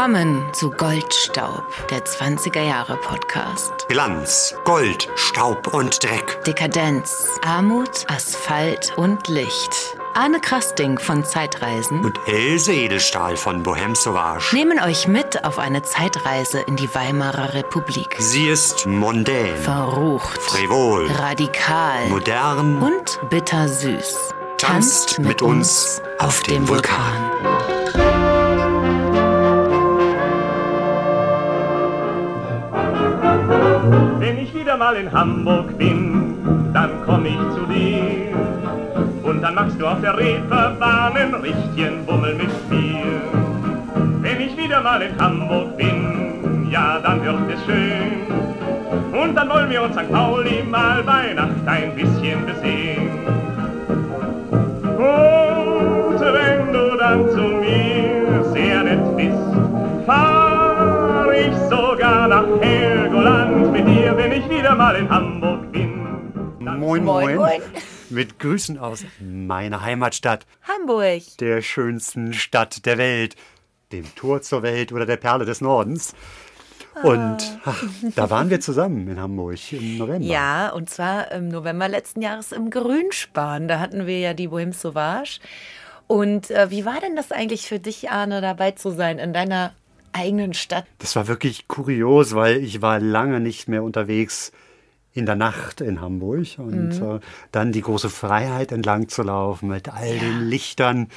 Willkommen zu Goldstaub, der 20er Jahre Podcast. Glanz, Gold, Staub und Dreck. Dekadenz, Armut, Asphalt und Licht. Arne Krasting von Zeitreisen Und Else Edelstahl von Bohem Sauvage. nehmen euch mit auf eine Zeitreise in die Weimarer Republik. Sie ist mondän, Verrucht, frivol, radikal modern und bittersüß. Tanzt mit uns auf dem Vulkan. Wenn ich wieder mal in Hamburg bin, dann komm ich zu dir. Und dann machst du auf der Reeperbahn ein richtigen Bummel mit mir. Wenn ich wieder mal in Hamburg bin, ja, dann wird es schön. Und dann wollen wir uns St. Pauli mal bei Nacht ein bisschen besehen. Und wenn du dann zu mir sehr nett bist, fahr ich sogar nach Helgoland wenn ich wieder mal in Hamburg bin. Moin, moin. Mit Grüßen aus meiner Heimatstadt, Hamburg. der schönsten Stadt der Welt, dem Tor zur Welt oder der Perle des Nordens. Und ach, da waren wir zusammen in Hamburg im November. Ja, und zwar im November letzten Jahres im Grünspan. Da hatten wir ja die Bohem Sauvage. Und äh, wie war denn das eigentlich für dich, Arne, dabei zu sein in deiner eigenen Stadt? Das war wirklich kurios, weil ich war lange nicht mehr unterwegs in der Nacht in Hamburg und Mhm. äh, dann die große Freiheit entlang zu laufen mit all den Lichtern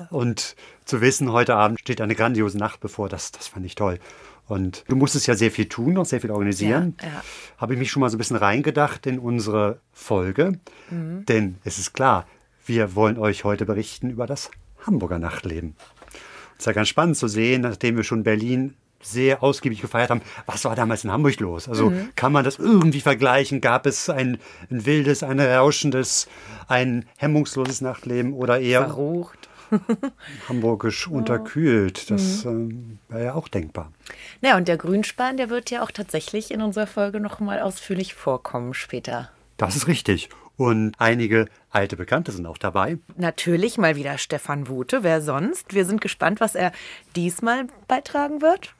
Ja. und zu wissen, heute Abend steht eine grandiose Nacht bevor, das, das fand ich toll. Und du musstest ja sehr viel tun, noch sehr viel organisieren. Ja, ja. Habe ich mich schon mal so ein bisschen reingedacht in unsere Folge, Mhm. denn es ist klar, wir wollen euch heute berichten über das Hamburger Nachtleben. Es ist ja ganz spannend zu sehen, nachdem wir schon Berlin sehr ausgiebig gefeiert haben, was war damals in Hamburg los? Also Mhm. kann man das irgendwie vergleichen? Gab es ein, ein wildes, ein rauschendes, ein hemmungsloses Nachtleben oder eher Verrucht. hamburgisch unterkühlt? Das Mhm. ähm, wäre ja auch denkbar. Ja, und der Grünspan, der wird ja auch tatsächlich in unserer Folge noch mal ausführlich vorkommen später. Das ist richtig. Und einige alte Bekannte sind auch dabei. Natürlich mal wieder Stefan Wute, wer sonst? Wir sind gespannt, was er diesmal beitragen wird.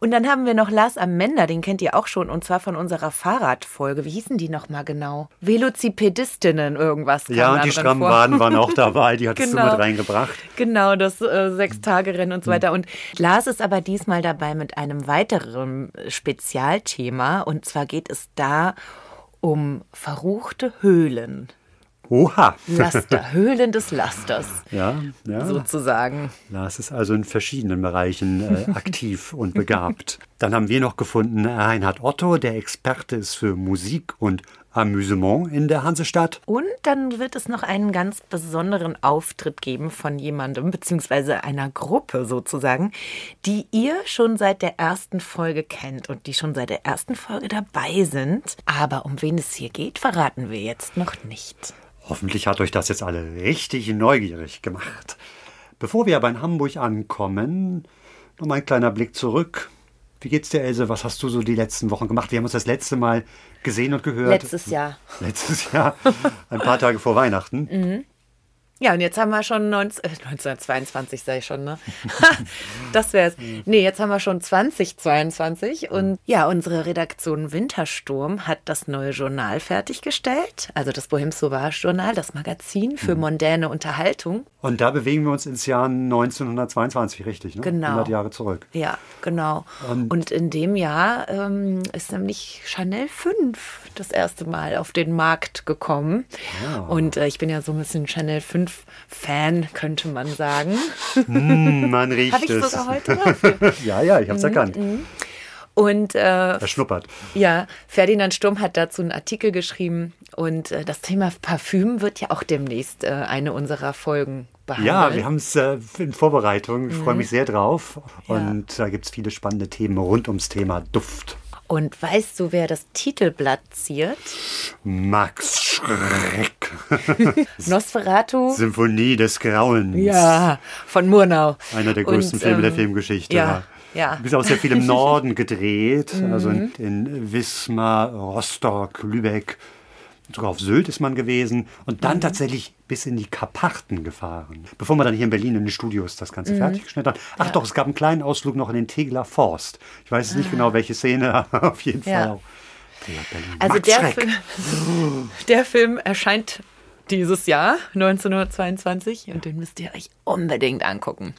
Und dann haben wir noch Lars Amender, den kennt ihr auch schon, und zwar von unserer Fahrradfolge. Wie hießen die nochmal genau? Velocipedistinnen, irgendwas. Ja, und die. Waden waren auch dabei. Die hattest du Genau. mit reingebracht. Genau, das äh, Sechs-Tage-Rennen und so weiter. Und Lars ist aber diesmal dabei mit einem weiteren Spezialthema. Und zwar geht es da um verruchte Höhlen. Oha. Laster, Höhlen des Lasters, Ja, ja. sozusagen. Lars ist also in verschiedenen Bereichen äh, aktiv und begabt. Dann haben wir noch gefunden Reinhard Otto, der Experte ist für Musik und Amüsement in der Hansestadt. Und dann wird es noch einen ganz besonderen Auftritt geben von jemandem, beziehungsweise einer Gruppe sozusagen, die ihr schon seit der ersten Folge kennt und die schon seit der ersten Folge dabei sind. Aber um wen es hier geht, verraten wir jetzt noch nicht. Hoffentlich hat euch das jetzt alle richtig neugierig gemacht. Bevor wir aber in Hamburg ankommen, noch mal ein kleiner Blick zurück. Wie geht's dir, Else? Was hast du so die letzten Wochen gemacht? Wir haben uns das letzte Mal gesehen und gehört. Letztes Jahr. Letztes Jahr, ein paar Tage vor Weihnachten. Mhm. Ja, und jetzt haben wir schon 19, äh, 1922, sage ich schon, ne? das wär's. Nee, jetzt haben wir schon 2022 und ja, unsere Redaktion Wintersturm hat das neue Journal fertiggestellt, also das Bohem Sauvage Journal, das Magazin für mondäne Unterhaltung. Und da bewegen wir uns ins Jahr 1922, richtig, ne? Genau. 100 Jahre zurück. Ja, genau. Und, in dem Jahr ähm, ist nämlich Chanel 5 das erste Mal auf den Markt gekommen. Und äh, ich bin ja so ein bisschen Chanel 5 Fan, könnte man sagen. Hm, man riecht Habe ich es. sogar heute dafür. ja, ja, ich habe Mhm, es erkannt. Und äh, Er schnuppert. ja, Ferdinand Sturm hat dazu einen Artikel geschrieben. Und äh, das Thema Parfüm wird ja auch demnächst äh, eine unserer Folgen behandeln. Ja, wir haben es äh, in Vorbereitung. Ich Mhm. freue mich sehr drauf. Und da gibt es viele spannende Themen rund ums Thema Duft. Und weißt du, wer das Titelblatt ziert? Max Schreck. Nosferatu? Symphonie des Grauens. Ja, von Murnau. Einer der größten Und, Filme der ähm, Filmgeschichte. Ja, ja. Ist auch sehr viel im Norden gedreht. Mhm. Also in, in Wismar, Rostock, Lübeck. Sogar auf Sylt ist man gewesen und dann tatsächlich bis in die Karpachten gefahren, bevor man dann hier in Berlin in den Studios das Ganze fertig geschnitten hat. Ach doch, es gab einen kleinen Ausflug noch in den Tegeler Forst. Ich weiß jetzt nicht genau, welche Szene, aber auf jeden Ja. Fall. Ja. Also Macht der Schreck. Film, der Film erscheint dieses Jahr, 1922, und den müsst ihr euch unbedingt angucken.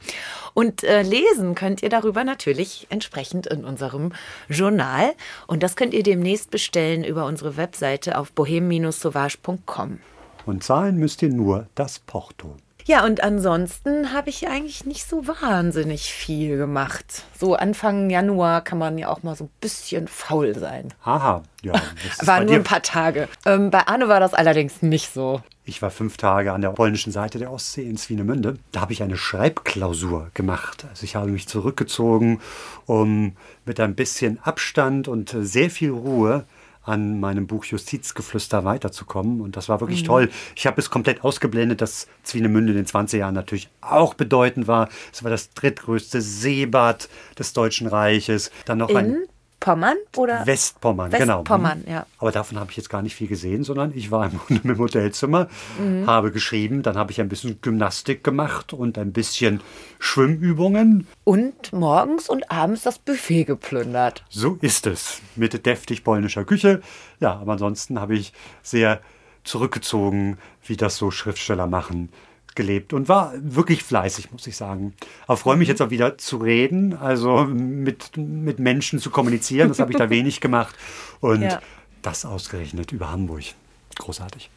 Und äh, lesen könnt ihr darüber natürlich entsprechend in unserem Journal. Und das könnt ihr demnächst bestellen über unsere Webseite auf bohem-sauvage.com. Und zahlen müsst ihr nur das Porto. Ja, und ansonsten habe ich eigentlich nicht so wahnsinnig viel gemacht. So Anfang Januar kann man ja auch mal so ein bisschen faul sein. Aha, ja. das War nur dir- ein paar Tage. Ähm, bei Arne war das allerdings nicht so. Ich war fünf Tage an der polnischen Seite der Ostsee in Swinemünde. Da habe ich eine Schreibklausur gemacht. Also ich habe mich zurückgezogen, um mit ein bisschen Abstand und äh, sehr viel Ruhe an meinem Buch Justizgeflüster weiterzukommen. Und das war wirklich toll. Ich habe es komplett ausgeblendet, dass Swinemünde in den 20er Jahren natürlich auch bedeutend war. Es war das drittgrößte Seebad des Deutschen Reiches. Dann noch ein In Pommern oder? Westpommern, genau. Westpommern, Mhm. ja. Aber davon habe ich jetzt gar nicht viel gesehen, sondern ich war im im Hotelzimmer, Mhm. habe geschrieben, dann habe ich ein bisschen Gymnastik gemacht und ein bisschen Schwimmübungen. Und morgens und abends das Buffet geplündert. So ist es. Mit deftig polnischer Küche. Ja, aber ansonsten habe ich sehr zurückgezogen, wie das so Schriftsteller machen, gelebt und war wirklich fleißig, muss ich sagen. Aber freue Mhm. mich jetzt auch wieder zu reden, also mit, mit Menschen zu kommunizieren. Das habe ich da wenig gemacht. Und Ja. das ausgerechnet über Hamburg. Großartig.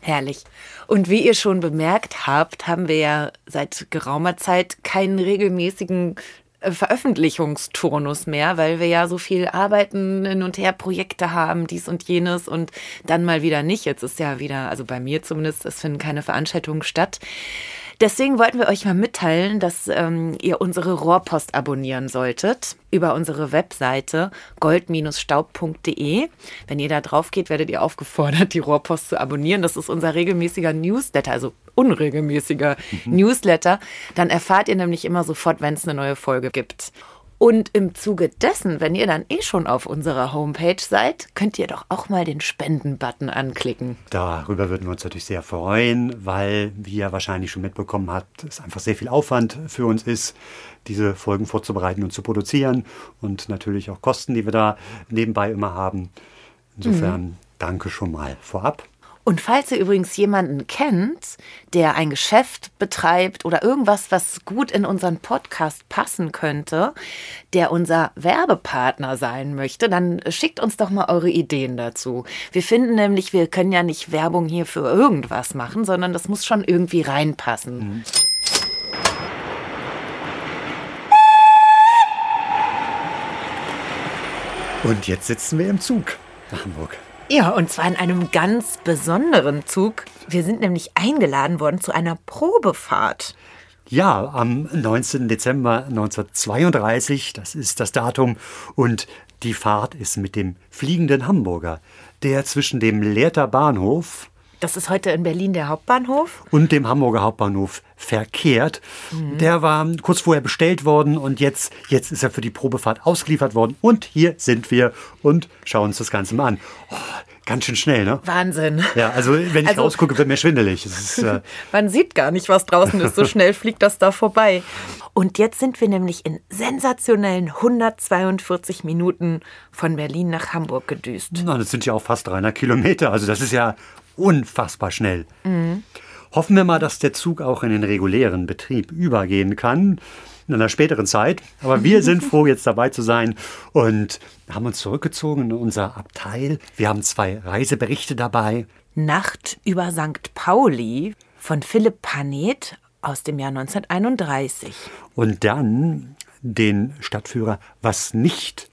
Herrlich. Und wie ihr schon bemerkt habt, haben wir ja seit geraumer Zeit keinen regelmäßigen Veröffentlichungsturnus mehr, weil wir ja so viel arbeiten, hin und her Projekte haben, dies und jenes und dann mal wieder nicht. Jetzt ist ja wieder, also bei mir zumindest, es finden keine Veranstaltungen statt. Deswegen wollten wir euch mal mitteilen, dass ähm, ihr unsere Rohrpost abonnieren solltet über unsere Webseite gold-staub.de. Wenn ihr da drauf geht, werdet ihr aufgefordert, die Rohrpost zu abonnieren. Das ist unser regelmäßiger Newsletter, also unregelmäßiger Newsletter. Dann erfahrt ihr nämlich immer sofort, wenn es eine neue Folge gibt. Und im Zuge dessen, wenn ihr dann eh schon auf unserer Homepage seid, könnt ihr doch auch mal den Spenden-Button anklicken. Darüber würden wir uns natürlich sehr freuen, weil, wie ihr wahrscheinlich schon mitbekommen habt, es einfach sehr viel Aufwand für uns ist, diese Folgen vorzubereiten und zu produzieren und natürlich auch Kosten, die wir da nebenbei immer haben. Insofern danke schon mal vorab. Und falls ihr übrigens jemanden kennt, der ein Geschäft betreibt oder irgendwas, was gut in unseren Podcast passen könnte, der unser Werbepartner sein möchte, dann schickt uns doch mal eure Ideen dazu. Wir finden nämlich, wir können ja nicht Werbung hier für irgendwas machen, sondern das muss schon irgendwie reinpassen. Und jetzt sitzen wir im Zug nach Hamburg. Ja, und zwar in einem ganz besonderen Zug. Wir sind nämlich eingeladen worden zu einer Probefahrt. Ja, am 19. Dezember 1932, das ist das Datum, und die Fahrt ist mit dem fliegenden Hamburger, der zwischen dem Lehrter Bahnhof Das ist heute in Berlin der Hauptbahnhof. und dem Hamburger Hauptbahnhof verkehrt. Der war kurz vorher bestellt worden und jetzt, jetzt ist er für die Probefahrt ausgeliefert worden. Und hier sind wir und schauen uns das Ganze mal an. Oh, ganz schön schnell, ne? Wahnsinn. Ja, also wenn ich Also- rausgucke, wird mir schwindelig. Ist, äh, Man sieht gar nicht, was draußen ist. So schnell fliegt das da vorbei. Und jetzt sind wir nämlich in sensationellen 142 Minuten von Berlin nach Hamburg gedüst. na, das sind ja auch fast 300 Kilometer. Also das ist ja unfassbar schnell. Hoffen wir mal, dass der Zug auch in den regulären Betrieb übergehen kann. In einer späteren Zeit. Aber wir sind froh, jetzt dabei zu sein und haben uns zurückgezogen in unser Abteil. Wir haben zwei Reiseberichte dabei. Nacht über St. Pauli von Philipp Panet aus dem Jahr 1931. Und dann den Stadtführer, was nicht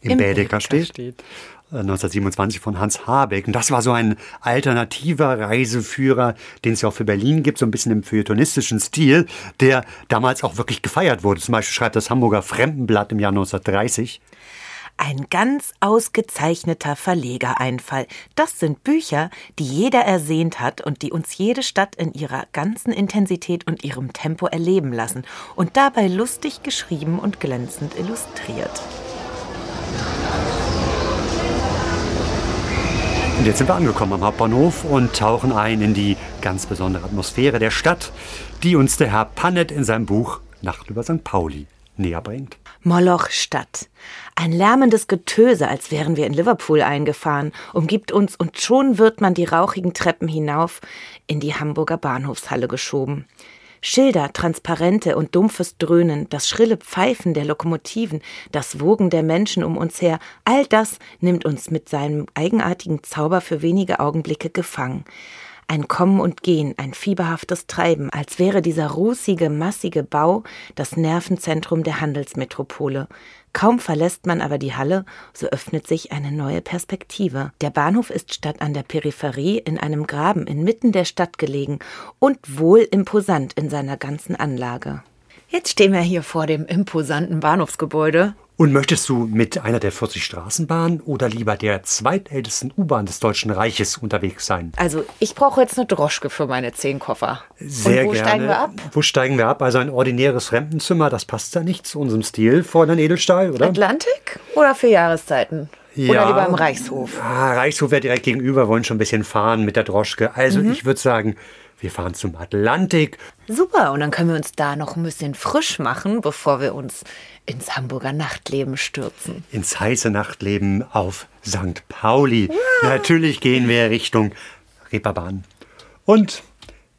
im, Im Bädeker steht. steht. Äh, 1927 von Hans Habeck. Und das war so ein alternativer Reiseführer, den es ja auch für Berlin gibt, so ein bisschen im feuilletonistischen Stil, der damals auch wirklich gefeiert wurde. Zum Beispiel schreibt das Hamburger Fremdenblatt im Jahr 1930. Ein ganz ausgezeichneter Verlegereinfall. Das sind Bücher, die jeder ersehnt hat und die uns jede Stadt in ihrer ganzen Intensität und ihrem Tempo erleben lassen und dabei lustig geschrieben und glänzend illustriert. Und jetzt sind wir angekommen am Hauptbahnhof und tauchen ein in die ganz besondere Atmosphäre der Stadt, die uns der Herr Pannet in seinem Buch Nacht über St. Pauli näher bringt. Moloch Stadt. Ein lärmendes Getöse, als wären wir in Liverpool eingefahren, umgibt uns und schon wird man die rauchigen Treppen hinauf in die Hamburger Bahnhofshalle geschoben. Schilder, Transparente und dumpfes Dröhnen, das schrille Pfeifen der Lokomotiven, das Wogen der Menschen um uns her, all das nimmt uns mit seinem eigenartigen Zauber für wenige Augenblicke gefangen. Ein Kommen und Gehen, ein fieberhaftes Treiben, als wäre dieser rußige, massige Bau das Nervenzentrum der Handelsmetropole. Kaum verlässt man aber die Halle, so öffnet sich eine neue Perspektive. Der Bahnhof ist statt an der Peripherie in einem Graben inmitten der Stadt gelegen und wohl imposant in seiner ganzen Anlage. Jetzt stehen wir hier vor dem imposanten Bahnhofsgebäude Und möchtest du mit einer der 40 Straßenbahnen oder lieber der zweitältesten U-Bahn des Deutschen Reiches unterwegs sein? Also, ich brauche jetzt eine Droschke für meine zehn Koffer. Sehr Und wo gerne. steigen wir ab? Wo steigen wir ab? Also ein ordinäres Fremdenzimmer, das passt ja nicht zu unserem Stil, Fräulein Edelstahl, oder? Atlantik oder für Jahreszeiten? Oder lieber im Reichshof? Ah, Reichshof wäre direkt gegenüber, wollen schon ein bisschen fahren mit der Droschke. Also Mhm. ich würde sagen, wir fahren zum Atlantik. Super, und dann können wir uns da noch ein bisschen frisch machen, bevor wir uns ins Hamburger Nachtleben stürzen. ins heiße Nachtleben auf St. Pauli. Natürlich gehen wir Richtung Reeperbahn. Und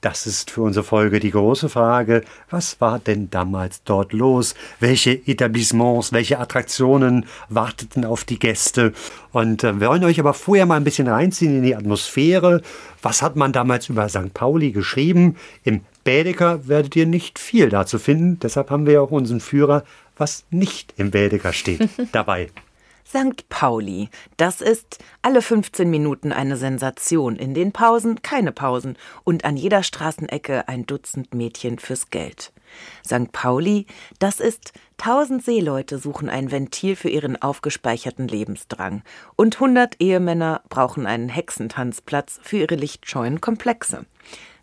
das ist für unsere Folge die große Frage, was war denn damals dort los? Welche Etablissements, welche Attraktionen warteten auf die Gäste? Und äh, wir wollen euch aber vorher mal ein bisschen reinziehen in die Atmosphäre. Was hat man damals über St. Pauli geschrieben? Im Bädeker werdet ihr nicht viel dazu finden. Deshalb haben wir ja auch unseren Führer, was nicht im Bädeker steht, dabei. St. Pauli, das ist alle 15 Minuten eine Sensation, in den Pausen keine Pausen und an jeder Straßenecke ein Dutzend Mädchen fürs Geld. St. Pauli, das ist tausend Seeleute suchen ein Ventil für ihren aufgespeicherten Lebensdrang und hundert Ehemänner brauchen einen Hexentanzplatz für ihre lichtscheuen Komplexe.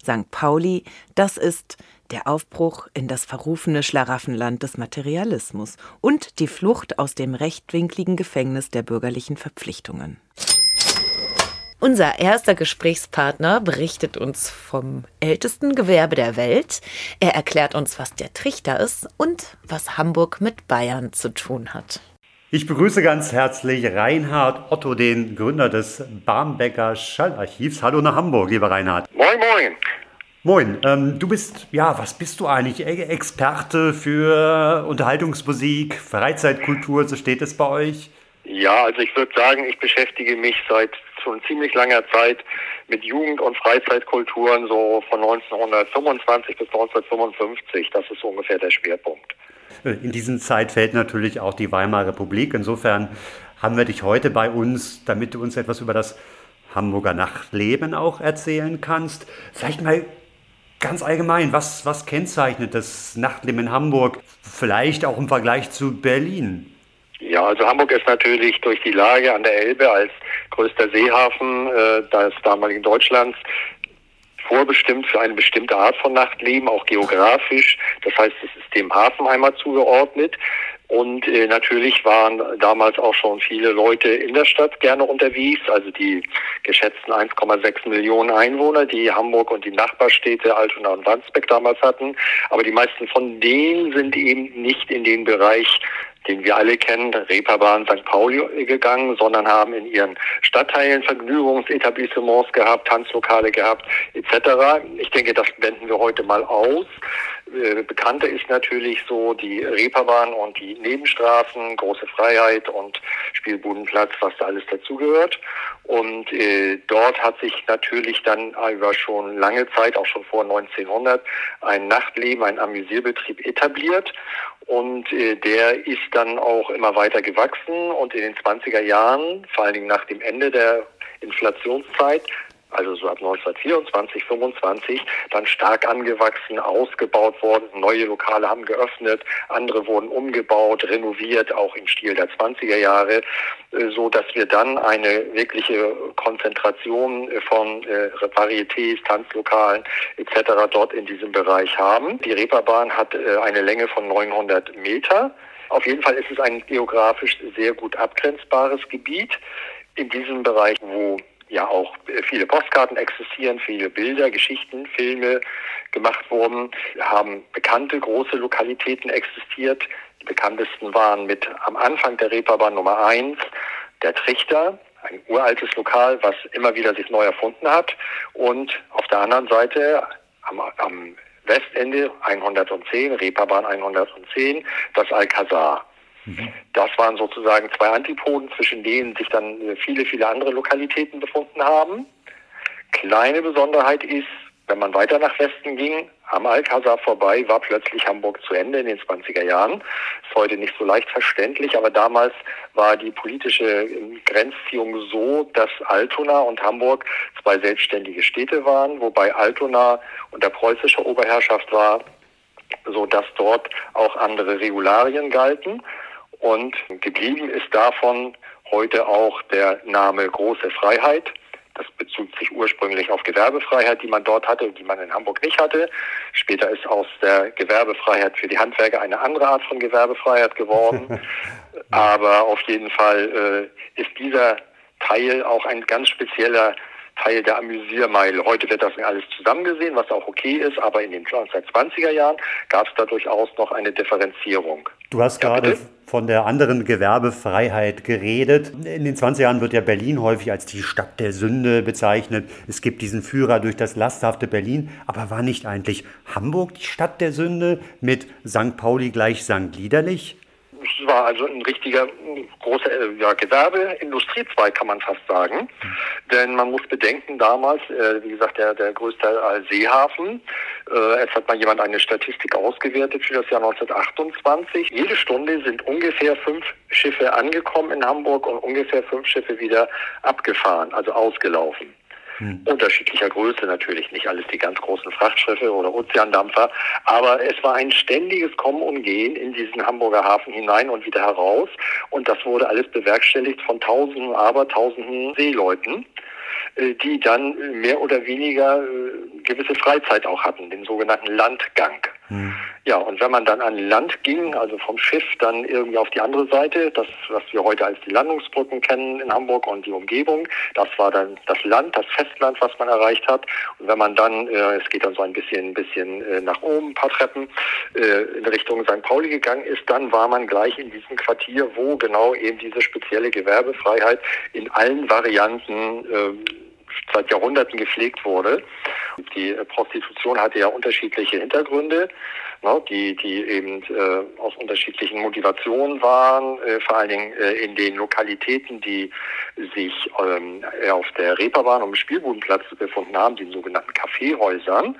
St. Pauli, das ist der Aufbruch in das verrufene Schlaraffenland des Materialismus und die Flucht aus dem rechtwinkligen Gefängnis der bürgerlichen Verpflichtungen. Unser erster Gesprächspartner berichtet uns vom ältesten Gewerbe der Welt. Er erklärt uns, was der Trichter ist und was Hamburg mit Bayern zu tun hat. Ich begrüße ganz herzlich Reinhard Otto, den Gründer des Barmbecker Schallarchivs. Hallo nach Hamburg, lieber Reinhard. Moin, moin. Moin, ähm, du bist, ja, was bist du eigentlich? E- Experte für Unterhaltungsmusik, Freizeitkultur, so steht es bei euch? Ja, also ich würde sagen, ich beschäftige mich seit schon ziemlich langer Zeit mit Jugend- und Freizeitkulturen, so von 1925 bis 1955. Das ist ungefähr der Schwerpunkt. In diesen Zeit fällt natürlich auch die Weimarer Republik. Insofern haben wir dich heute bei uns, damit du uns etwas über das Hamburger Nachtleben auch erzählen kannst. Vielleicht mal ganz allgemein, was, was kennzeichnet das Nachtleben in Hamburg? Vielleicht auch im Vergleich zu Berlin. Ja, also Hamburg ist natürlich durch die Lage an der Elbe als größter Seehafen äh, des damaligen Deutschlands vorbestimmt für eine bestimmte Art von Nachtleben, auch geografisch. Das heißt, es ist dem Hafenheimer zugeordnet. Und äh, natürlich waren damals auch schon viele Leute in der Stadt gerne unterwegs, also die geschätzten 1,6 Millionen Einwohner, die Hamburg und die Nachbarstädte Altona und Wandsbek damals hatten. Aber die meisten von denen sind eben nicht in den Bereich den wir alle kennen, Reeperbahn, St. Pauli gegangen, sondern haben in ihren Stadtteilen Vergnügungsetablissements gehabt, Tanzlokale gehabt, etc. Ich denke, das wenden wir heute mal aus. Äh, Bekannter ist natürlich so die Reeperbahn und die Nebenstraßen, Große Freiheit und Spielbudenplatz, was da alles dazugehört. Und äh, dort hat sich natürlich dann über schon lange Zeit, auch schon vor 1900, ein Nachtleben, ein Amüsierbetrieb etabliert. Und äh, der ist dann auch immer weiter gewachsen und in den 20er Jahren, vor allen Dingen nach dem Ende der Inflationszeit, also so ab 1924, 25, dann stark angewachsen, ausgebaut worden. Neue Lokale haben geöffnet, andere wurden umgebaut, renoviert, auch im Stil der 20er Jahre, äh, so dass wir dann eine wirkliche Konzentration äh, von äh, Varietés, Tanzlokalen etc. dort in diesem Bereich haben. Die Reeperbahn hat eine Länge von 900 Meter. Auf jeden Fall ist es ein geografisch sehr gut abgrenzbares Gebiet. In diesem Bereich, wo ja auch viele Postkarten existieren, viele Bilder, Geschichten, Filme gemacht wurden, haben bekannte große Lokalitäten existiert. Die bekanntesten waren mit am Anfang der Reeperbahn Nummer eins der Trichter, ein uraltes Lokal, was immer wieder sich neu erfunden hat. Und auf der anderen Seite am, am Westende 110, Reeperbahn 110, das Alcazar. Das waren sozusagen zwei Antipoden, zwischen denen sich dann viele, viele andere Lokalitäten befunden haben. Kleine Besonderheit ist, wenn man weiter nach Westen ging, am Alcazar vorbei, war plötzlich Hamburg zu Ende in den 20er Jahren. Ist heute nicht so leicht verständlich, aber damals war die politische Grenzziehung so, dass Altona und Hamburg zwei selbstständige Städte waren, wobei Altona unter preußischer Oberherrschaft war, so dass dort auch andere Regularien galten. Und geblieben ist davon heute auch der Name Große Freiheit. Das bezog sich ursprünglich auf Gewerbefreiheit, die man dort hatte und die man in Hamburg nicht hatte. Später ist aus der Gewerbefreiheit für die Handwerker eine andere Art von Gewerbefreiheit geworden. Aber auf jeden Fall äh, ist dieser Teil auch ein ganz spezieller Teil der Amüsiermeile. Heute wird das alles zusammengesehen, was auch okay ist, aber in den 1920er Jahren gab es da durchaus noch eine Differenzierung. Du hast ja, gerade bitte? von der anderen Gewerbefreiheit geredet. In den 20er Jahren wird ja Berlin häufig als die Stadt der Sünde bezeichnet. Es gibt diesen Führer durch das lasthafte Berlin. Aber war nicht eigentlich Hamburg die Stadt der Sünde mit St. Pauli gleich St. Liederlich? Es war also ein richtiger großer äh, ja, Gewerbe-Industriezweig, kann man fast sagen. Mhm. Denn man muss bedenken, damals, äh, wie gesagt, der, der größte Seehafen, äh, es hat mal jemand eine Statistik ausgewertet für das Jahr 1928. Jede Stunde sind ungefähr fünf Schiffe angekommen in Hamburg und ungefähr fünf Schiffe wieder abgefahren, also ausgelaufen. Hm. Unterschiedlicher Größe natürlich, nicht alles die ganz großen Frachtschiffe oder Ozeandampfer, aber es war ein ständiges Kommen und Gehen in diesen Hamburger Hafen hinein und wieder heraus und das wurde alles bewerkstelligt von Tausenden, aber Tausenden Seeleuten. Äh, die dann mehr oder weniger äh, gewisse Freizeit auch hatten, den sogenannten Landgang. Mhm. Ja, und wenn man dann an Land ging, also vom Schiff dann irgendwie auf die andere Seite, das, was wir heute als die Landungsbrücken kennen in Hamburg und die Umgebung, das war dann das Land, das Festland, was man erreicht hat. Und wenn man dann, äh, es geht dann so ein bisschen, bisschen äh, nach oben, ein paar Treppen, äh, in Richtung St. Pauli gegangen ist, dann war man gleich in diesem Quartier, wo genau eben diese spezielle Gewerbefreiheit in allen Varianten äh, seit Jahrhunderten gepflegt wurde. Die Prostitution hatte ja unterschiedliche Hintergründe, ne, die, die eben äh, aus unterschiedlichen Motivationen waren, äh, vor allen Dingen äh, in den Lokalitäten, die sich ähm, auf der Reeperbahn und dem Spielbudenplatz befunden haben, den sogenannten Kaffeehäusern.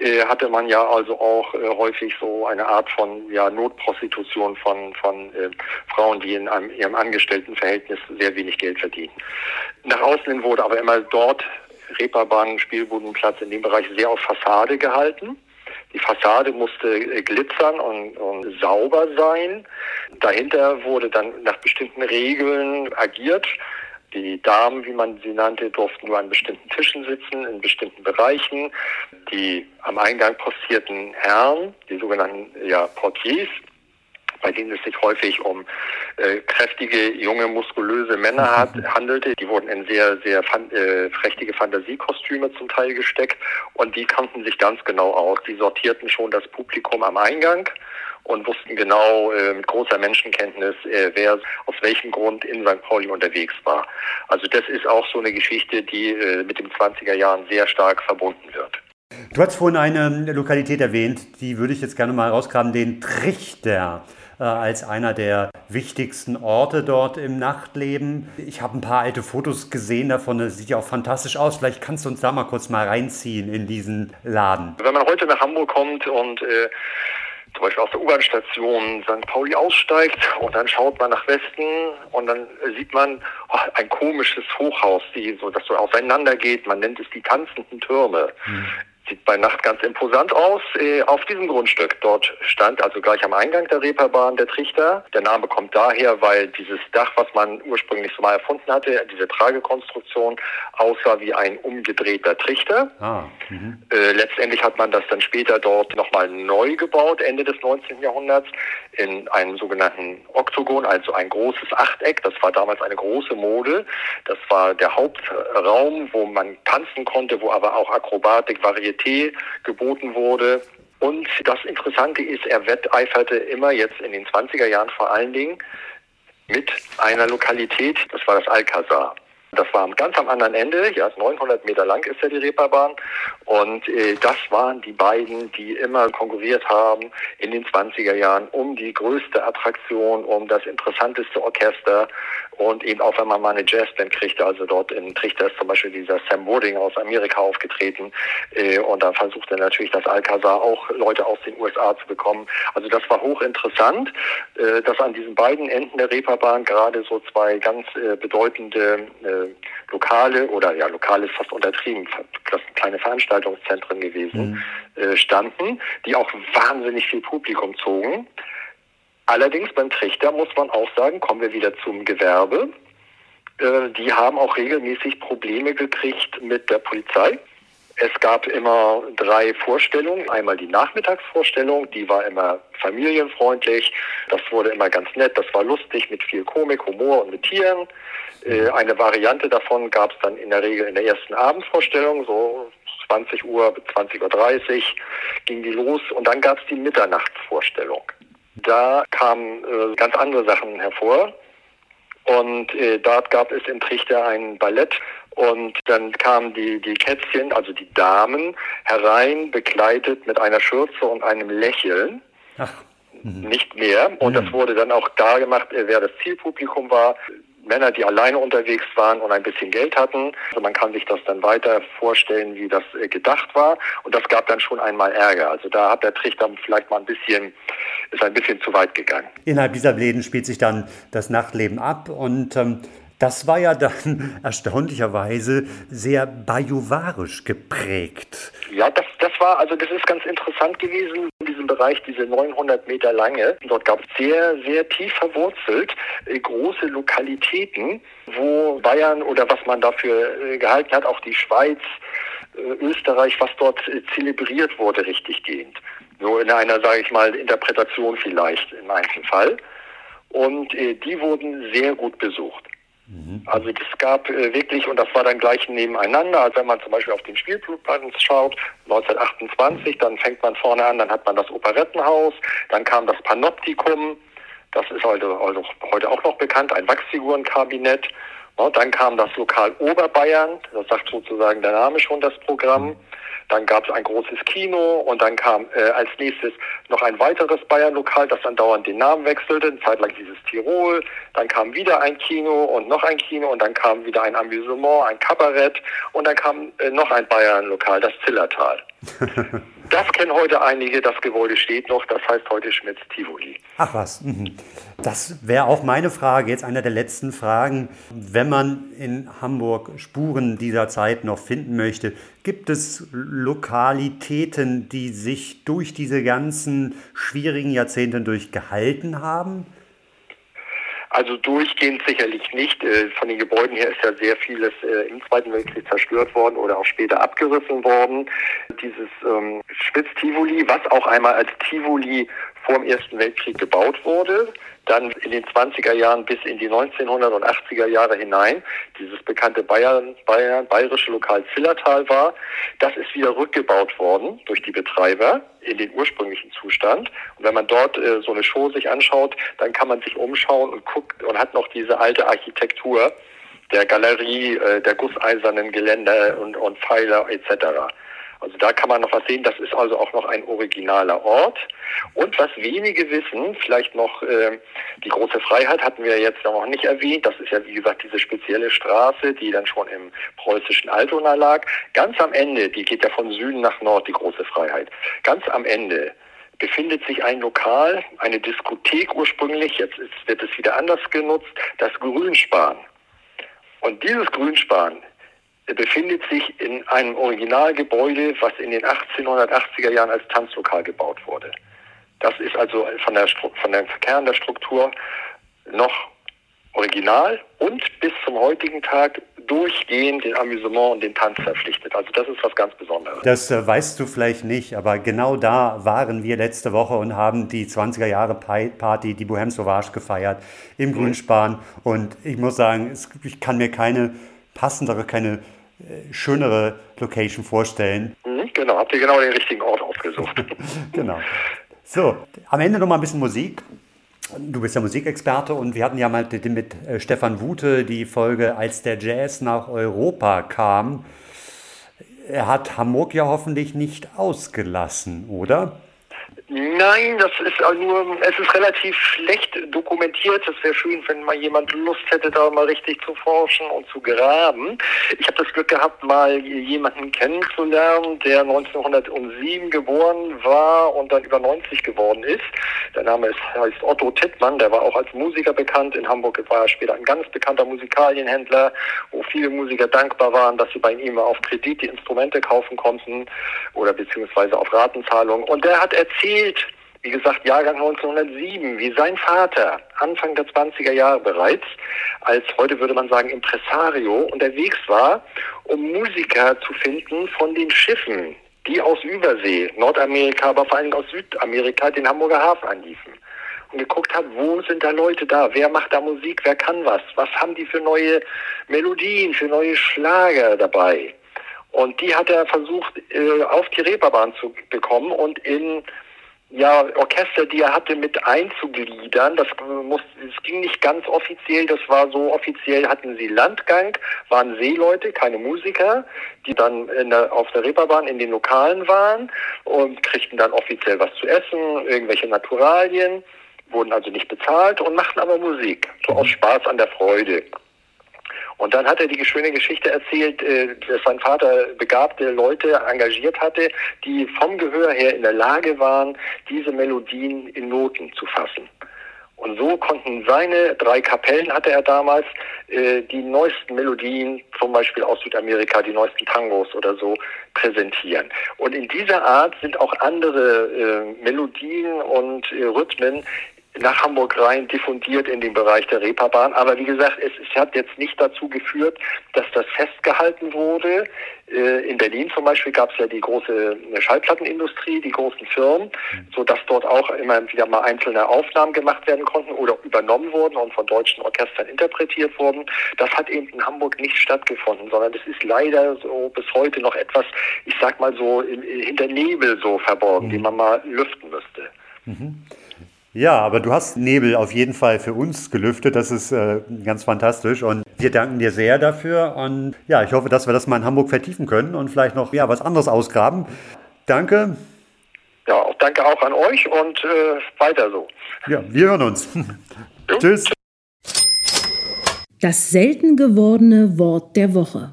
Äh, hatte man ja also auch äh, häufig so eine Art von ja, Notprostitution von, von äh, Frauen, die in einem, ihrem Angestelltenverhältnis sehr wenig Geld verdienen. Nach außen hin wurde aber immer dort Reeperbahn, Spielbudenplatz in dem Bereich sehr auf Fassade gehalten. Die Fassade musste äh, glitzern und, und, sauber sein. Dahinter wurde dann nach bestimmten Regeln agiert. Die Damen, wie man sie nannte, durften nur an bestimmten Tischen sitzen, in bestimmten Bereichen. Die am Eingang postierten Herren, die sogenannten ja, Portiers, bei denen es sich häufig um äh, kräftige, junge, muskulöse Männer hat, handelte. Die wurden in sehr, sehr fan äh, prächtige Fantasiekostüme zum Teil gesteckt und die kannten sich ganz genau aus. Die sortierten schon das Publikum am Eingang und wussten genau äh, mit großer Menschenkenntnis, äh, wer aus welchem Grund in St. Pauli unterwegs war. Also das ist auch so eine Geschichte, die äh, mit den 20er Jahren sehr stark verbunden wird. Du hast vorhin eine Lokalität erwähnt, die würde ich jetzt gerne mal rausgraben, den Trichter als einer der wichtigsten Orte dort im Nachtleben. Ich habe ein paar alte Fotos gesehen davon, das sieht ja auch fantastisch aus. Vielleicht kannst du uns da mal kurz mal reinziehen in diesen Laden. Wenn man heute nach Hamburg kommt und äh, zum Beispiel aus der U-Bahn-Station St. Pauli aussteigt und dann schaut man nach Westen und dann sieht man oh, ein komisches Hochhaus, die so, das so auseinander geht. Man nennt es die tanzenden Türme. Mhm. Sieht bei Nacht ganz imposant aus. Äh, auf diesem Grundstück, dort stand also gleich am Eingang der Reeperbahn der Trichter. Der Name kommt daher, weil dieses Dach, was man ursprünglich so mal erfunden hatte, diese Tragekonstruktion, aussah wie ein umgedrehter Trichter. Ah, mhm. äh, letztendlich hat man das dann später dort nochmal neu gebaut, Ende des 19. Jahrhunderts, in einem sogenannten Oktogon, also ein großes Achteck. Das war damals eine große Mode. Das war der Hauptraum, wo man tanzen konnte, wo aber auch Akrobatik, Varieté geboten wurde. Und das Interessante ist, er wetteiferte immer jetzt in den 20er Jahren vor allen Dingen mit einer Lokalität, das war das Alcazar. Das war ganz am anderen Ende, ja, 900 Meter lang ist ja die Reeperbahn. Und äh, das waren die beiden, die immer konkurriert haben in den 20er Jahren um die größte Attraktion, um das interessanteste Orchester und eben auch, wenn man mal eine Jazzband kriegte, also dort in Trichter ist zum Beispiel dieser Sam Wooding aus Amerika aufgetreten äh, und da versuchte natürlich das Alcazar auch Leute aus den USA zu bekommen. Also das war hochinteressant, äh, dass an diesen beiden Enden der Reeperbahn gerade so zwei ganz äh, bedeutende äh, Lokale oder ja, Lokale ist fast untertrieben, das sind kleine Veranstaltungszentren gewesen, mhm. äh, standen, die auch wahnsinnig viel Publikum zogen. Allerdings beim Trichter muss man auch sagen, kommen wir wieder zum Gewerbe. Äh, die haben auch regelmäßig Probleme gekriegt mit der Polizei. Es gab immer drei Vorstellungen. Einmal die Nachmittagsvorstellung, die war immer familienfreundlich. Das wurde immer ganz nett, das war lustig mit viel Komik, Humor und mit Tieren. Äh, eine Variante davon gab es dann in der Regel in der ersten Abendvorstellung, so 20 Uhr bis 20.30 Uhr ging die los und dann gab es die Mitternachtsvorstellung. Da kamen äh, ganz andere Sachen hervor. Und äh, dort gab es im Trichter ein Ballett und dann kamen die, die Kätzchen, also die Damen, herein, begleitet mit einer Schürze und einem Lächeln. Ach. Mhm. Nicht mehr. Und mhm. das wurde dann auch klar gemacht, äh, wer das Zielpublikum war. Männer, die alleine unterwegs waren und ein bisschen Geld hatten. Also man kann sich das dann weiter vorstellen, wie das äh, gedacht war. Und das gab dann schon einmal Ärger. Also da hat der Trichter vielleicht mal ein bisschen, ist ein bisschen zu weit gegangen. Innerhalb dieser Läden spielt sich dann das Nachtleben ab und ähm, das war ja dann erstaunlicherweise sehr bajuwarisch geprägt. Ja, das, das war, also das ist ganz interessant gewesen, Bereich, diese 900 Meter Lange. Dort gab es sehr, sehr tief verwurzelt äh, große Lokalitäten, wo Bayern oder was man dafür äh, gehalten hat, auch die Schweiz, äh, Österreich, was dort zelebriert wurde, richtig gehend. So in einer, sage ich mal, Interpretation vielleicht im Einzelfall. Und die wurden sehr gut besucht. Mhm. Also es gab äh, wirklich, und das war dann gleich nebeneinander, also wenn man zum Beispiel auf den Spielplan schaut, 1928, dann fängt man vorne an, dann hat man das Operettenhaus, dann kam das Panoptikum, das ist also, also heute auch noch bekannt, ein Wachsfigurenkabinett. Ja, dann kam das Lokal Oberbayern, das sagt sozusagen der Name schon das Programm. Mhm. Dann gab es ein großes Kino und dann kam äh, als nächstes noch ein weiteres Bayern-Lokal, das dann dauernd den Namen wechselte. Eine Zeit lang dieses Tirol. Dann kam wieder ein Kino und noch ein Kino und dann kam wieder ein Amüsement, ein Kabarett und dann kam äh, noch ein Bayern-Lokal, das Zillertal. Das kennen heute einige, das Gebäude steht noch, das heißt heute Schmitz Tivoli. Ach was, mhm. das wäre auch meine Frage, jetzt einer der letzten Fragen. Wenn man in Hamburg Spuren dieser Zeit noch finden möchte, gibt es Lokalitäten, die sich durch diese ganzen schwierigen Jahrzehnte durchgehalten haben? Also durchgehend sicherlich nicht. Äh, von den Gebäuden her ist ja sehr vieles äh, im Zweiten Weltkrieg zerstört worden oder auch später abgerissen worden. Dieses ähm, Spitz-Tivoli, was auch einmal als Tivoli vor dem Ersten Weltkrieg gebaut wurde, dann in den 20er Jahren bis in die 1980er Jahre hinein dieses bekannte Bayern, Bayern, bayerische Lokal Zillertal war. Das ist wieder rückgebaut worden durch die Betreiber in den ursprünglichen Zustand. Und wenn man dort äh, so eine Show sich anschaut, dann kann man sich umschauen und guckt und hat noch diese alte Architektur der Galerie, äh, der gusseisernen Geländer und, und Pfeiler etc. Also da kann man noch was sehen. Das ist also auch noch ein originaler Ort. Und was wenige wissen, vielleicht noch äh, die große Freiheit hatten wir jetzt noch nicht erwähnt. Das ist ja wie gesagt diese spezielle Straße, die dann schon im preußischen Altona lag. Ganz am Ende, die geht ja von Süden nach Nord, die große Freiheit. Ganz am Ende befindet sich ein Lokal, eine Diskothek ursprünglich, jetzt ist, wird es wieder anders genutzt, das Grünspan. Und dieses Grünspan befindet sich in einem Originalgebäude, was in den 1880er Jahren als Tanzlokal gebaut wurde. Das ist also von der, von der Kern der Struktur noch original und bis zum heutigen Tag durchgehend den Amüsement und den Tanz verpflichtet. Also das ist was ganz Besonderes. Das äh, weißt du vielleicht nicht, aber genau da waren wir letzte Woche und haben die 20er Jahre Party, die Bohème Sauvage gefeiert im Grünspan. Und ich muss sagen, es, ich kann mir keine passendere, keine schönere Location vorstellen. Mhm, genau, habt ihr genau den richtigen Ort ausgesucht. genau. So, am Ende noch mal ein bisschen Musik. Du bist ja Musikexperte und wir hatten ja mal mit äh, Stefan Wute die Folge, als der Jazz nach Europa kam. Er hat Hamburg ja hoffentlich nicht ausgelassen, oder? Nein, das ist nur, es ist relativ schlecht dokumentiert. Es wäre schön, wenn mal jemand Lust hätte, da mal richtig zu forschen und zu graben. Ich habe das Glück gehabt, mal jemanden kennenzulernen, der 1907 geboren war und dann über 90 geworden ist. Der Name ist, heißt Otto Tittmann, der war auch als Musiker bekannt. In Hamburg war er später ein ganz bekannter Musikalienhändler, wo viele Musiker dankbar waren, dass sie bei ihm auf Kredit die Instrumente kaufen konnten oder beziehungsweise auf Ratenzahlung. Und der hat erzählt, erzählt, wie gesagt, Jahrgang 1907, wie sein Vater Anfang der 20er Jahre bereits als, heute würde man sagen, Impresario unterwegs war, um Musiker zu finden von den Schiffen, die aus Übersee, Nordamerika, aber vor allem aus Südamerika, den Hamburger Hafen anliefen. Und geguckt hat, wo sind da Leute da? Wer macht da Musik? Wer kann was? Was haben die für neue Melodien, für neue Schlager dabei? Und die hat er versucht, äh, auf die Reeperbahn zu bekommen und in ja, Orchester, die er hatte, mit einzugliedern. Das, muss, das ging nicht ganz offiziell, das war so offiziell, hatten sie Landgang, waren Seeleute, keine Musiker, die dann der, auf der Reeperbahn in den Lokalen waren und kriegten dann offiziell was zu essen, irgendwelche Naturalien, wurden also nicht bezahlt und machten aber Musik, so aus Spaß an der Freude. Und dann hat er die schöne Geschichte erzählt, äh, dass sein Vater begabte Leute engagiert hatte, die vom Gehör her in der Lage waren, diese Melodien in Noten zu fassen. Und so konnten seine drei Kapellen, hatte er damals, äh, die neuesten Melodien, zum Beispiel aus Südamerika, die neuesten Tangos oder so, präsentieren. Und in dieser Art sind auch andere äh, Melodien und Rhythmen nach Hamburg rein diffundiert in den Bereich der Reeperbahn. Aber wie gesagt, es, es hat jetzt nicht dazu geführt, dass das festgehalten wurde. Äh, in Berlin zum Beispiel gab es ja die große äh, Schallplattenindustrie, die großen Firmen, mhm. so dass dort auch immer wieder mal einzelne Aufnahmen gemacht werden konnten oder übernommen wurden und von deutschen Orchestern interpretiert wurden. Das hat eben in Hamburg nicht stattgefunden, sondern das ist leider so bis heute noch etwas, ich sag mal so, hinter Nebel so verborgen, mhm. die man mal lüften müsste. Mhm. Ja, aber du hast Nebel auf jeden Fall für uns gelüftet. Das ist äh, ganz fantastisch und wir danken dir sehr dafür. Und ja, ich hoffe, dass wir das mal in Hamburg vertiefen können und vielleicht noch ja, was anderes ausgraben. Danke. Ja, danke auch an euch und äh, weiter so. Ja, wir hören uns. Tschüss. Das selten gewordene Wort der Woche.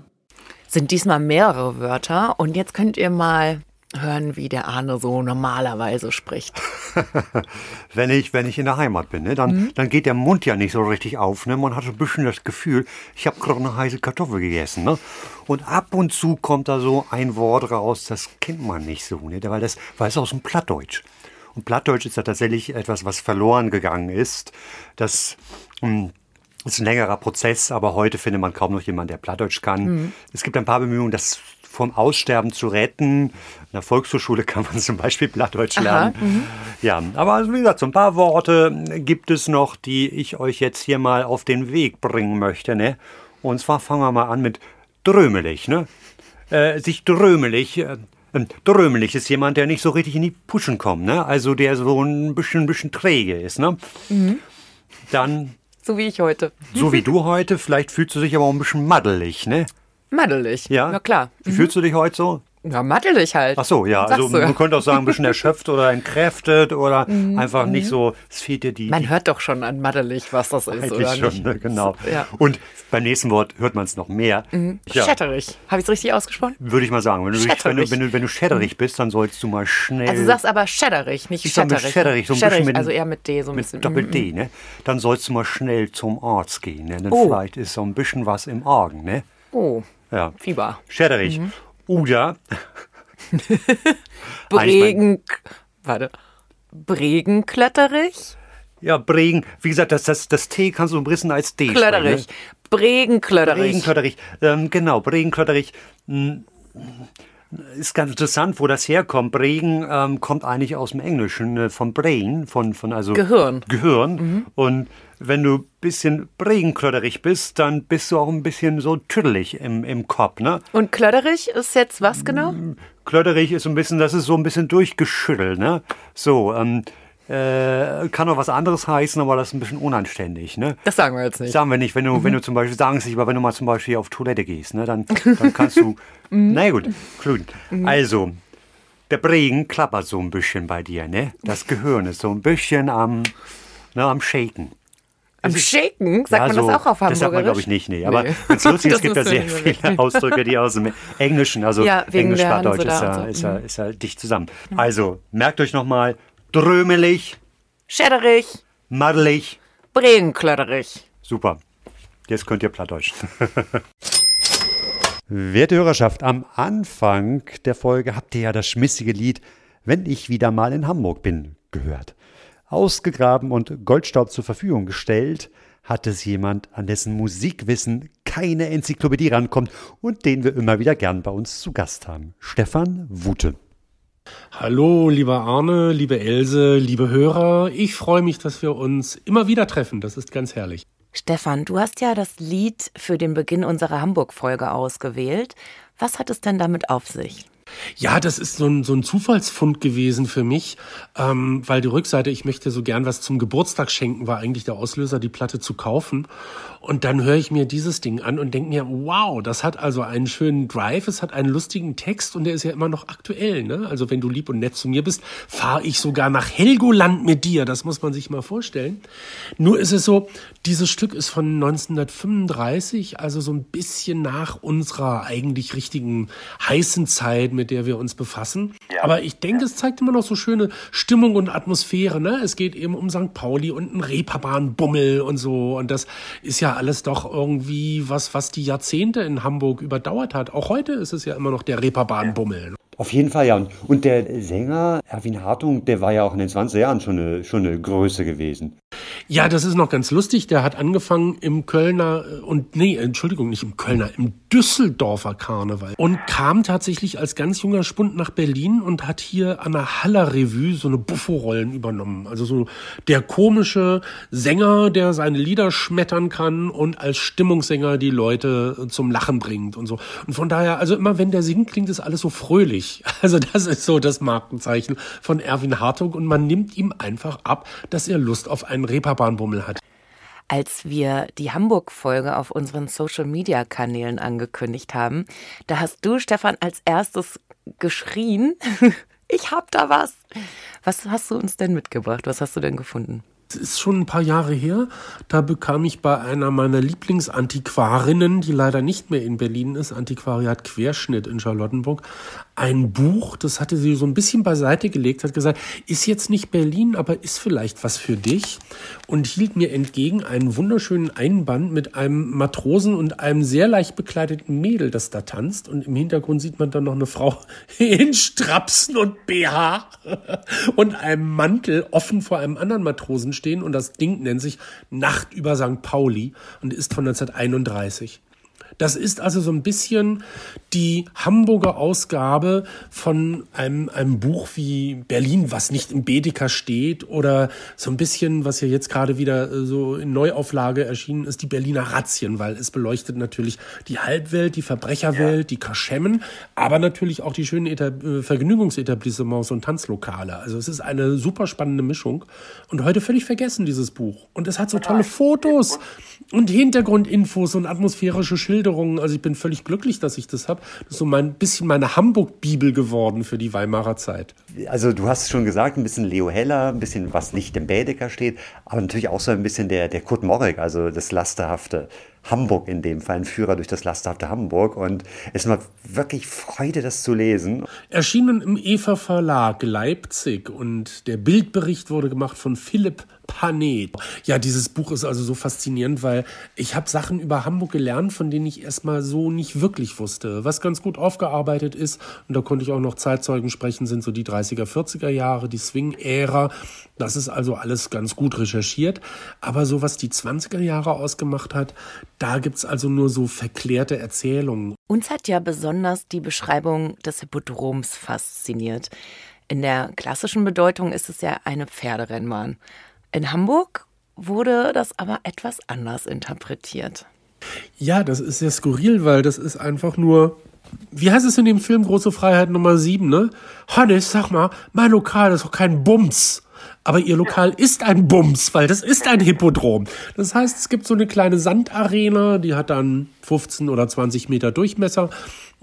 Sind diesmal mehrere Wörter und jetzt könnt ihr mal hören, wie der Arne so normalerweise spricht. wenn, ich, wenn ich in der Heimat bin, ne, dann, mhm. dann geht der Mund ja nicht so richtig auf. Ne? Man hat so ein bisschen das Gefühl, ich habe gerade eine heiße Kartoffel gegessen. Ne? Und ab und zu kommt da so ein Wort raus, das kennt man nicht so, ne? weil das weil es aus dem Plattdeutsch. Und Plattdeutsch ist ja tatsächlich etwas, was verloren gegangen ist. Das mh, hm, ist ein längerer Prozess, aber heute findet man kaum noch jemanden, der Plattdeutsch kann. Mhm. Es gibt ein paar Bemühungen, das vom Aussterben zu retten. In der Volkshochschule kann man zum Beispiel Plattdeutsch lernen. Aha, mhm. ja, aber also wie gesagt, so ein paar Worte gibt es noch, die ich euch jetzt hier mal auf den Weg bringen möchte. Ne? Und zwar fangen wir mal an mit drömelig. Ne? Äh, sich drömelig. Äh, Drömelig ist jemand, der nicht so richtig in die Puschen kommt, ne? Also der so ein bisschen, ein bisschen träge ist, ne? Mhm. Dann. So wie ich heute. So wie du heute, vielleicht fühlst du dich aber auch ein bisschen maddelig, ne? Maddelig. Ja. Na klar. Wie mhm. fühlst du dich heute so? Ja, mattelig halt. Ach so, ja. Also man könnte auch sagen, ein bisschen erschöpft oder entkräftet oder mhm. einfach nicht mhm. so, es fehlt dir die... Man hört doch schon an maddelig, was das ist, oder schon, nicht? Ne, genau. Ja. Und beim nächsten Wort hört man es noch mehr. Mhm. Ja. Habe ich es richtig ausgesprochen? Würde ich mal sagen. Wenn du, wenn, du, wenn, du, wenn du schätterig bist, dann sollst du mal schnell... Also du sagst aber schätterig, nicht ich schätterig. Sag schätterig, so ein bisschen mit, also eher mit D, so ein mit bisschen. Doppel-D, mhm. ne? Dann sollst du mal schnell zum Arzt gehen, ne? Denn oh. vielleicht ist so ein bisschen was im Argen, ne? Oh. Ja. Fieber. Schäderich. Oder Bregen. Warte. Bregenkletterich? Ja, Bregen. Wie gesagt, das, das, das T kannst du umrissen als D. Klötterich. sprechen, Bregenklötterich. Ne? Bregenklötterich. Ähm, genau, Bregenklötterich. Hm, Ist ganz interessant, wo das herkommt. Bregen ähm, kommt eigentlich aus dem Englischen, äh, von Brain, von, von also Gehirn. Gehirn. Und wenn du ein bisschen Bregenklötterich bist, dann bist du auch ein bisschen so tüdelig im, im Kopf, ne? Und Klötterich ist jetzt was genau? Klötterich ist so ein bisschen, das ist so ein bisschen durchgeschüttelt, ne? So, ähm, äh, kann auch was anderes heißen, aber das ist ein bisschen unanständig, ne? Das sagen wir jetzt nicht. Sagen wir nicht, wenn du, wenn du zum Beispiel, sagen sie aber wenn du mal zum Beispiel auf Toilette gehst, ne, dann, dann kannst du, na gut, gut. Also, der Bregen klappert so ein bisschen bei dir, ne? Das Gehirn ist so ein bisschen am, ne, am Shaken. Am Shaken? Sagt man so, das auch auf Hamburgerisch? Das sagt man, glaube ich, nicht, nee. Aber Nee. wenn's lustig ist, gibt da sehr viele. Ausdrücke, die aus dem Englischen, also Ja, wegen Englisch, der Plattdeutsch Hanse ist ja, so. Mhm. ist, ja, ist ja dicht zusammen. Also, merkt euch nochmal, drömelig, Schäderich. maddelig, Bregenklötterich. Super. Jetzt könnt ihr Plattdeutsch. Werte Hörerschaft, am Anfang der Folge habt ihr ja das schmissige Lied Wenn ich wieder mal in Hamburg bin gehört. Ausgegraben und Goldstaub zur Verfügung gestellt hat es jemand, an dessen Musikwissen keine Enzyklopädie rankommt und den wir immer wieder gern bei uns zu Gast haben. Stefan Wute. Hallo, lieber Arne, liebe Else, liebe Hörer. Ich freue mich, dass wir uns immer wieder treffen. Das ist ganz herrlich. Stefan, du hast ja das Lied für den Beginn unserer Hamburg-Folge ausgewählt. Was hat es denn damit auf sich? Ja, das ist so ein, so ein Zufallsfund gewesen für mich, ähm, weil die Rückseite, ich möchte so gern was zum Geburtstag schenken, war eigentlich der Auslöser, die Platte zu kaufen. Und dann höre ich mir dieses Ding an und denke mir, wow, das hat also einen schönen Drive, es hat einen lustigen Text und der ist ja immer noch aktuell. Ne? Also wenn du lieb und nett zu mir bist, fahre ich sogar nach Helgoland mit dir. Das muss man sich mal vorstellen. Nur ist es so, dieses Stück ist von 1935, also so ein bisschen nach unserer eigentlich richtigen heißen Zeit, mit der wir uns befassen. Aber ich denke, es zeigt immer noch so schöne Stimmung und Atmosphäre. Ne? Es geht eben um St. Pauli und einen Reeperbahnbummel und so. Und das ist ja alles doch irgendwie was, was die Jahrzehnte in Hamburg überdauert hat. Auch heute ist es ja immer noch der Reeperbahnbummel. Auf jeden Fall, ja. Und, der Sänger Erwin Hartung, der war ja auch in den 20er Jahren schon eine, schon eine Größe gewesen. Ja, das ist noch ganz lustig. Der hat angefangen im Kölner äh, und nee, Entschuldigung, nicht im Kölner, im Düsseldorfer Karneval und kam tatsächlich als ganz junger Spund nach Berlin und hat hier an der Haller Revue so eine Buffo-Rollen übernommen. Also so der komische Sänger, der seine Lieder schmettern kann und als Stimmungssänger die Leute zum Lachen bringt und so. Und von daher, also immer wenn der singt, klingt es alles so fröhlich. Also das ist so das Markenzeichen von Erwin Hartog und man nimmt ihm einfach ab, dass er Lust auf einen Reeperbahnbummel hat. Als wir die Hamburg-Folge auf unseren Social-Media-Kanälen angekündigt haben, da hast du, Stefan, als erstes geschrien, ich hab da was. Was hast du uns denn mitgebracht? Was hast du denn gefunden? Es ist schon ein paar Jahre her. Da bekam ich bei einer meiner Lieblingsantiquarinnen, die leider nicht mehr in Berlin ist, Antiquariat Querschnitt in Charlottenburg, ein Buch. Das hatte sie so ein bisschen beiseite gelegt, hat gesagt, ist jetzt nicht Berlin, aber ist vielleicht was für dich. Und hielt mir entgegen einen wunderschönen Einband mit einem Matrosen und einem sehr leicht bekleideten Mädel, das da tanzt. Und im Hintergrund sieht man dann noch eine Frau in Strapsen und BH und einem Mantel offen vor einem anderen Matrosen stehen. Und das Ding nennt sich Nacht über St. Pauli und ist von 1931. Das ist also so ein bisschen die Hamburger Ausgabe von einem, einem Buch wie Berlin, was nicht im Baedeker steht, oder so ein bisschen, was ja jetzt gerade wieder äh, so in Neuauflage erschienen ist, die Berliner Razzien, weil es beleuchtet natürlich die Halbwelt, die Verbrecherwelt, die Kaschemmen, aber natürlich auch die schönen Etab äh, Vergnügungsetablissements und Tanzlokale. Also es ist eine super spannende Mischung und heute völlig vergessen, dieses Buch. Und es hat so tolle Fotos und Hintergrundinfos und atmosphärische Schilderungen. Also ich bin völlig glücklich, dass ich das habe. Das ist so mein bisschen meine Hamburg-Bibel geworden für die Weimarer Zeit. Also du hast es schon gesagt, ein bisschen Leo Heller, ein bisschen was nicht im Bädeker steht, aber natürlich auch so ein bisschen der, der Kurt Morek, also das lasterhafte Hamburg in dem Fall, ein Führer durch das lasterhafte Hamburg. Und es macht wirklich Freude, das zu lesen. Erschienen im EVA Verlag Leipzig und der Bildbericht wurde gemacht von Philipp Panet. Ja, dieses Buch ist also so faszinierend, weil ich habe Sachen über Hamburg gelernt, von denen ich erstmal so nicht wirklich wusste. Was ganz gut aufgearbeitet ist, und da konnte ich auch noch Zeitzeugen sprechen, sind so die 30er, 40er Jahre, die Swing-Ära. Das ist also alles ganz gut recherchiert. Aber so was die 20er Jahre ausgemacht hat, da gibt's also nur so verklärte Erzählungen. Uns hat ja besonders die Beschreibung des Hippodroms fasziniert. In der klassischen Bedeutung ist es ja eine Pferderennbahn. In Hamburg wurde das aber etwas anders interpretiert. Ja, das ist sehr skurril, weil das ist einfach nur. Wie heißt es in dem Film Große Freiheit Nummer 7, ne? Hannes, sag mal, mein Lokal ist doch kein Bums. Aber ihr Lokal ist ein Bums, weil das ist ein Hippodrom. Das heißt, es gibt so eine kleine Sandarena, die hat dann 15 oder 20 Meter Durchmesser.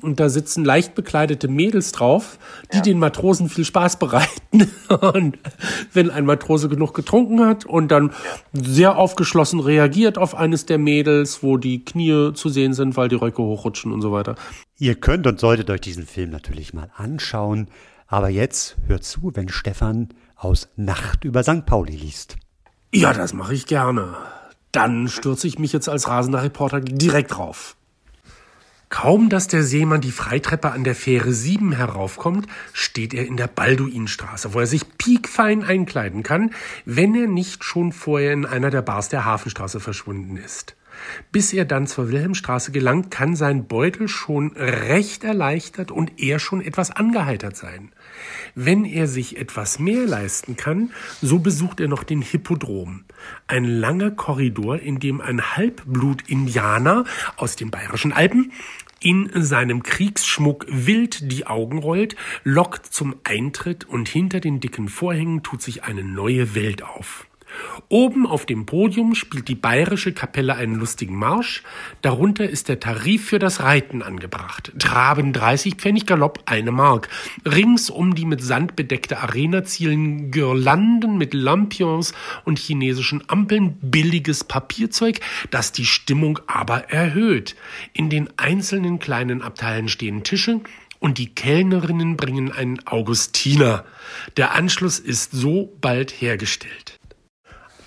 Und da sitzen leicht bekleidete Mädels drauf, die ja. den Matrosen viel Spaß bereiten. Und wenn ein Matrose genug getrunken hat und dann sehr aufgeschlossen reagiert auf eines der Mädels, wo die Knie zu sehen sind, weil die Röcke hochrutschen und so weiter. Ihr könnt und solltet euch diesen Film natürlich mal anschauen. Aber jetzt hört zu, wenn Stefan aus Nacht über St. Pauli liest. Ja, das mache ich gerne. Dann stürze ich mich jetzt als rasender Reporter direkt drauf. Kaum, dass der Seemann die Freitreppe an der Fähre 7 heraufkommt, steht er in der Balduinstraße, wo er sich piekfein einkleiden kann, wenn er nicht schon vorher in einer der Bars der Hafenstraße verschwunden ist. Bis er dann zur Wilhelmstraße gelangt, kann sein Beutel schon recht erleichtert und er schon etwas angeheitert sein. Wenn er sich etwas mehr leisten kann, so besucht er noch den Hippodrom. Ein langer Korridor, in dem ein Halbblut-Indianer aus den bayerischen Alpen in seinem Kriegsschmuck wild die Augen rollt, lockt zum Eintritt und hinter den dicken Vorhängen tut sich eine neue Welt auf. Oben auf dem Podium spielt die bayerische Kapelle einen lustigen Marsch. Darunter ist der Tarif für das Reiten angebracht. Traben 30 Pfennig, Galopp eine Mark. Rings um die mit Sand bedeckte Arena zielen Girlanden mit Lampions und chinesischen Ampeln billiges Papierzeug, das die Stimmung aber erhöht. In den einzelnen kleinen Abteilen stehen Tische, und die Kellnerinnen bringen einen Augustiner. Der Anschluss ist so bald hergestellt.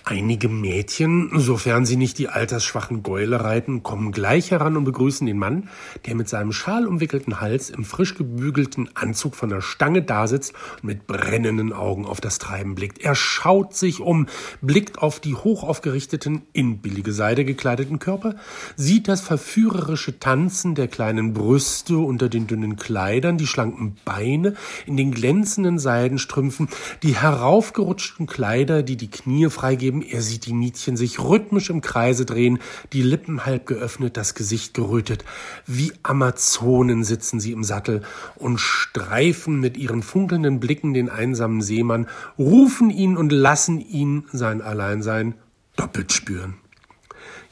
Einige Mädchen, sofern sie nicht die altersschwachen Gäule reiten, kommen gleich heran und begrüßen den Mann, der mit seinem schalumwickelten Hals im frisch gebügelten Anzug von der Stange dasitzt und mit brennenden Augen auf das Treiben blickt. Er schaut sich um, blickt auf die hochaufgerichteten, in billige Seide gekleideten Körper, sieht das verführerische Tanzen der kleinen Brüste unter den dünnen Kleidern, die schlanken Beine in den glänzenden Seidenstrümpfen, die heraufgerutschten Kleider, die die Knie freigeben, Leben. Er sieht die Mietchen sich rhythmisch im Kreise drehen, die Lippen halb geöffnet, das Gesicht gerötet. Wie Amazonen sitzen sie im Sattel und streifen mit ihren funkelnden Blicken den einsamen Seemann, rufen ihn und lassen ihn sein Alleinsein doppelt spüren.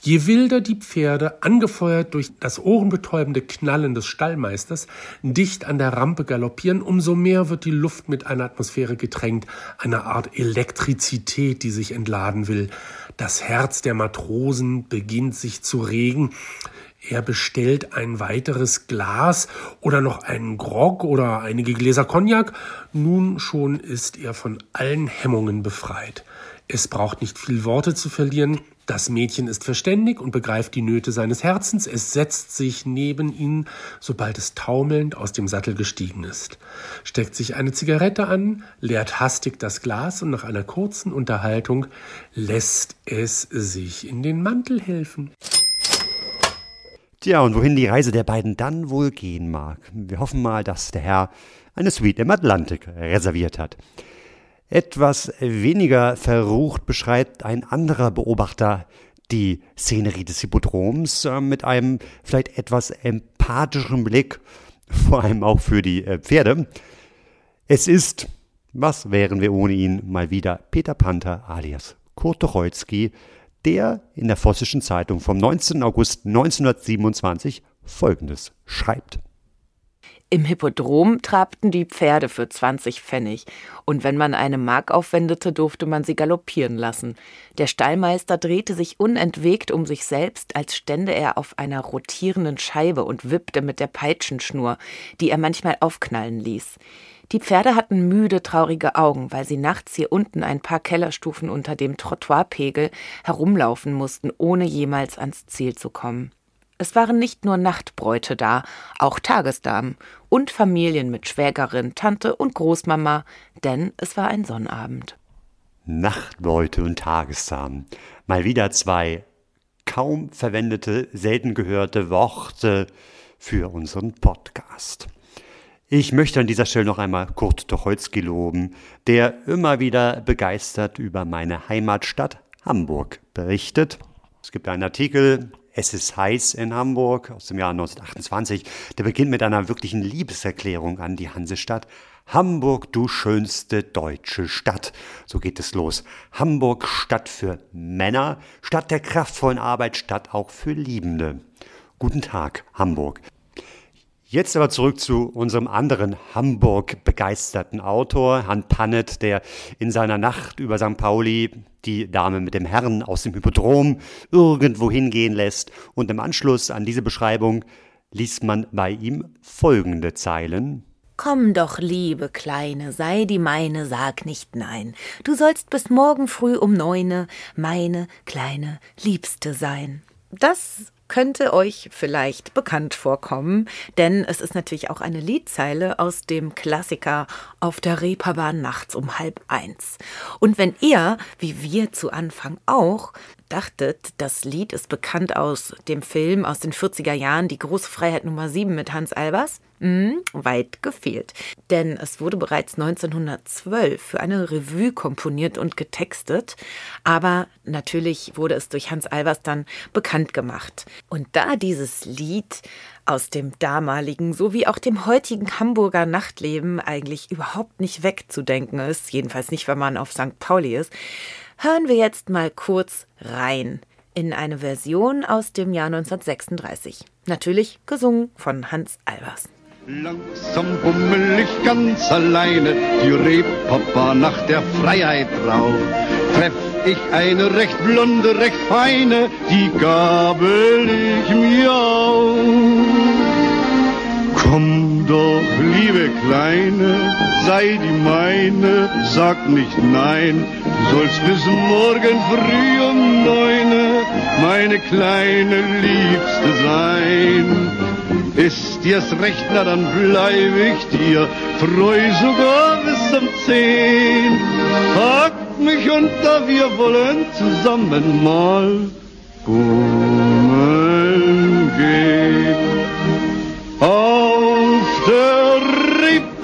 Je wilder die Pferde, angefeuert durch das ohrenbetäubende Knallen des Stallmeisters, dicht an der Rampe galoppieren, umso mehr wird die Luft mit einer Atmosphäre getränkt, einer Art Elektrizität, die sich entladen will. Das Herz der Matrosen beginnt sich zu regen. Er bestellt ein weiteres Glas oder noch einen Grog oder einige Gläser Cognac. Nun schon ist er von allen Hemmungen befreit. Es braucht nicht viel Worte zu verlieren. Das Mädchen ist verständig und begreift die Nöte seines Herzens. Es setzt sich neben ihn, sobald es taumelnd aus dem Sattel gestiegen ist, steckt sich eine Zigarette an, leert hastig das Glas und nach einer kurzen Unterhaltung lässt es sich in den Mantel helfen. Tja, und wohin die Reise der beiden dann wohl gehen mag. Wir hoffen mal, dass der Herr eine Suite im Atlantik reserviert hat. Etwas weniger verrucht beschreibt ein anderer Beobachter die Szenerie des Hippodroms äh, mit einem vielleicht etwas empathischen Blick, vor allem auch für die äh, Pferde. Es ist, was wären wir ohne ihn, mal wieder Peter Panther alias Kurt Tucholsky, der in der Vossischen Zeitung vom 19. August 1927 Folgendes schreibt. Im Hippodrom trabten die Pferde für 20 Pfennig, und wenn man eine Mark aufwendete, durfte man sie galoppieren lassen. Der Stallmeister drehte sich unentwegt um sich selbst, als stände er auf einer rotierenden Scheibe und wippte mit der Peitschenschnur, die er manchmal aufknallen ließ. Die Pferde hatten müde, traurige Augen, weil sie nachts hier unten ein paar Kellerstufen unter dem Trottoirpegel herumlaufen mussten, ohne jemals ans Ziel zu kommen. Es waren nicht nur Nachtbräute da, auch Tagesdamen und Familien mit Schwägerin, Tante und Großmama, denn es war ein Sonnabend. Nachtbeute und Tagesdamen. Mal wieder zwei kaum verwendete, selten gehörte Worte für unseren Podcast. Ich möchte an dieser Stelle noch einmal Kurt Tucholsky loben, der immer wieder begeistert über meine Heimatstadt Hamburg berichtet. Es gibt einen Artikel, Es ist heiß in Hamburg aus dem Jahr 1928, der beginnt mit einer wirklichen Liebeserklärung an die Hansestadt. Hamburg, du schönste deutsche Stadt. So geht es los. Hamburg, Stadt für Männer, Stadt der kraftvollen Arbeit, Stadt auch für Liebende. Guten Tag, Hamburg. Jetzt aber zurück zu unserem anderen Hamburg-begeisterten Autor, Han Pannet, der in seiner Nacht über St. Pauli die Dame mit dem Herrn aus dem Hippodrom irgendwo hingehen lässt. Und im Anschluss an diese Beschreibung liest man bei ihm folgende Zeilen. Komm doch, liebe Kleine, sei die meine, sag nicht nein. Du sollst bis morgen früh um neune meine kleine Liebste sein. Das könnte euch vielleicht bekannt vorkommen, denn es ist natürlich auch eine Liedzeile aus dem Klassiker Auf der Reeperbahn nachts um halb eins. Und wenn ihr, wie wir zu Anfang auch, dachtet, das Lied ist bekannt aus dem Film aus den 40er Jahren, Die große Freiheit Nummer 7 mit Hans Albers, hm, weit gefehlt. Denn es wurde bereits 1912 für eine Revue komponiert und getextet, aber natürlich wurde es durch Hans Albers dann bekannt gemacht. Und da dieses Lied aus dem damaligen sowie auch dem heutigen Hamburger Nachtleben eigentlich überhaupt nicht wegzudenken ist, jedenfalls nicht, wenn man auf St. Pauli ist, hören wir jetzt mal kurz rein in eine Version aus dem Jahr 1936. Natürlich gesungen von Hans Albers. Langsam bummel ich ganz alleine die Reeperbahn nach der Freiheit rauf. Treff ich eine recht blonde, recht feine, die gabel ich mir auf. Komm doch, liebe Kleine, sei die meine, sag nicht nein, du sollst bis morgen früh um neune meine kleine Liebste sein. Ist dir's recht, na dann bleib ich dir treu sogar bis um zehn. Packt mich unter, wir wollen zusammen mal bummeln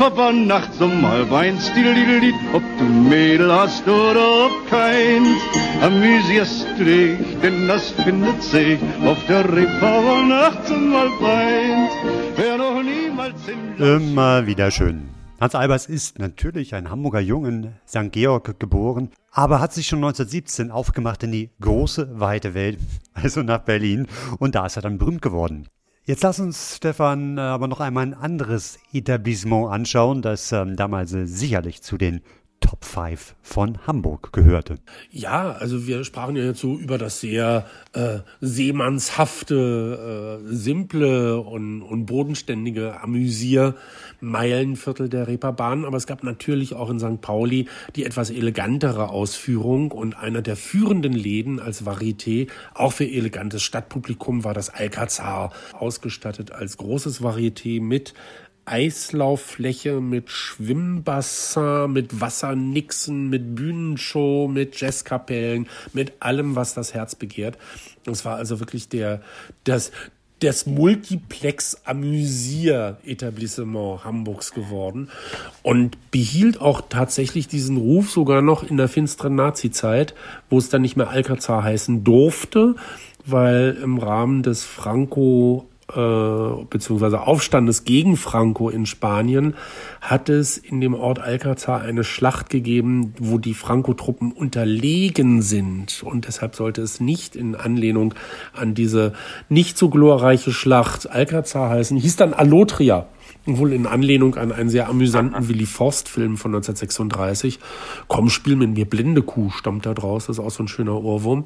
Reeperbahn nachts um halb eins, die ob du Mädel hast oder ob keins, amüsierst dich, denn das findet sich auf der Reeperbahn nachts um halb eins. Wer noch niemals in Immer wieder schön. Hans Albers ist natürlich ein Hamburger Jungen, St. Georg geboren, aber hat sich schon 1917 aufgemacht in die große, weite Welt, also nach Berlin, und da ist er dann berühmt geworden. Jetzt lass uns, Stefan, aber noch einmal ein anderes Etablissement anschauen, das ähm, damals äh, sicherlich zu den Top 5 von Hamburg gehörte. Ja, also wir sprachen ja jetzt so über das sehr äh, seemannshafte, äh, simple und, und bodenständige Amüsier-Meilenviertel der Reeperbahn, aber es gab natürlich auch in St. Pauli die etwas elegantere Ausführung und einer der führenden Läden als Varieté, auch für elegantes Stadtpublikum, war das Alcazar, ausgestattet als großes Varieté mit Eislauffläche mit Schwimmbassin, mit Wassernixen, mit Bühnenshow, mit Jazzkapellen, mit allem, was das Herz begehrt. Es war also wirklich der, das, das Multiplex-Amüsier-Etablissement Hamburgs geworden und behielt auch tatsächlich diesen Ruf sogar noch in der finsteren Nazi-Zeit, wo es dann nicht mehr Alcazar heißen durfte, weil im Rahmen des Franco äh, beziehungsweise Aufstandes gegen Franco in Spanien hat es in dem Ort Alcázar eine Schlacht gegeben, wo die Franco-Truppen unterlegen sind. Und deshalb sollte es nicht in Anlehnung an diese nicht so glorreiche Schlacht Alcázar heißen, hieß dann Alotria. Wohl in Anlehnung an einen sehr amüsanten Willy Forst-Film von 1936. Komm, spiel mit mir, blinde Kuh, stammt da draus, das ist auch so ein schöner Ohrwurm.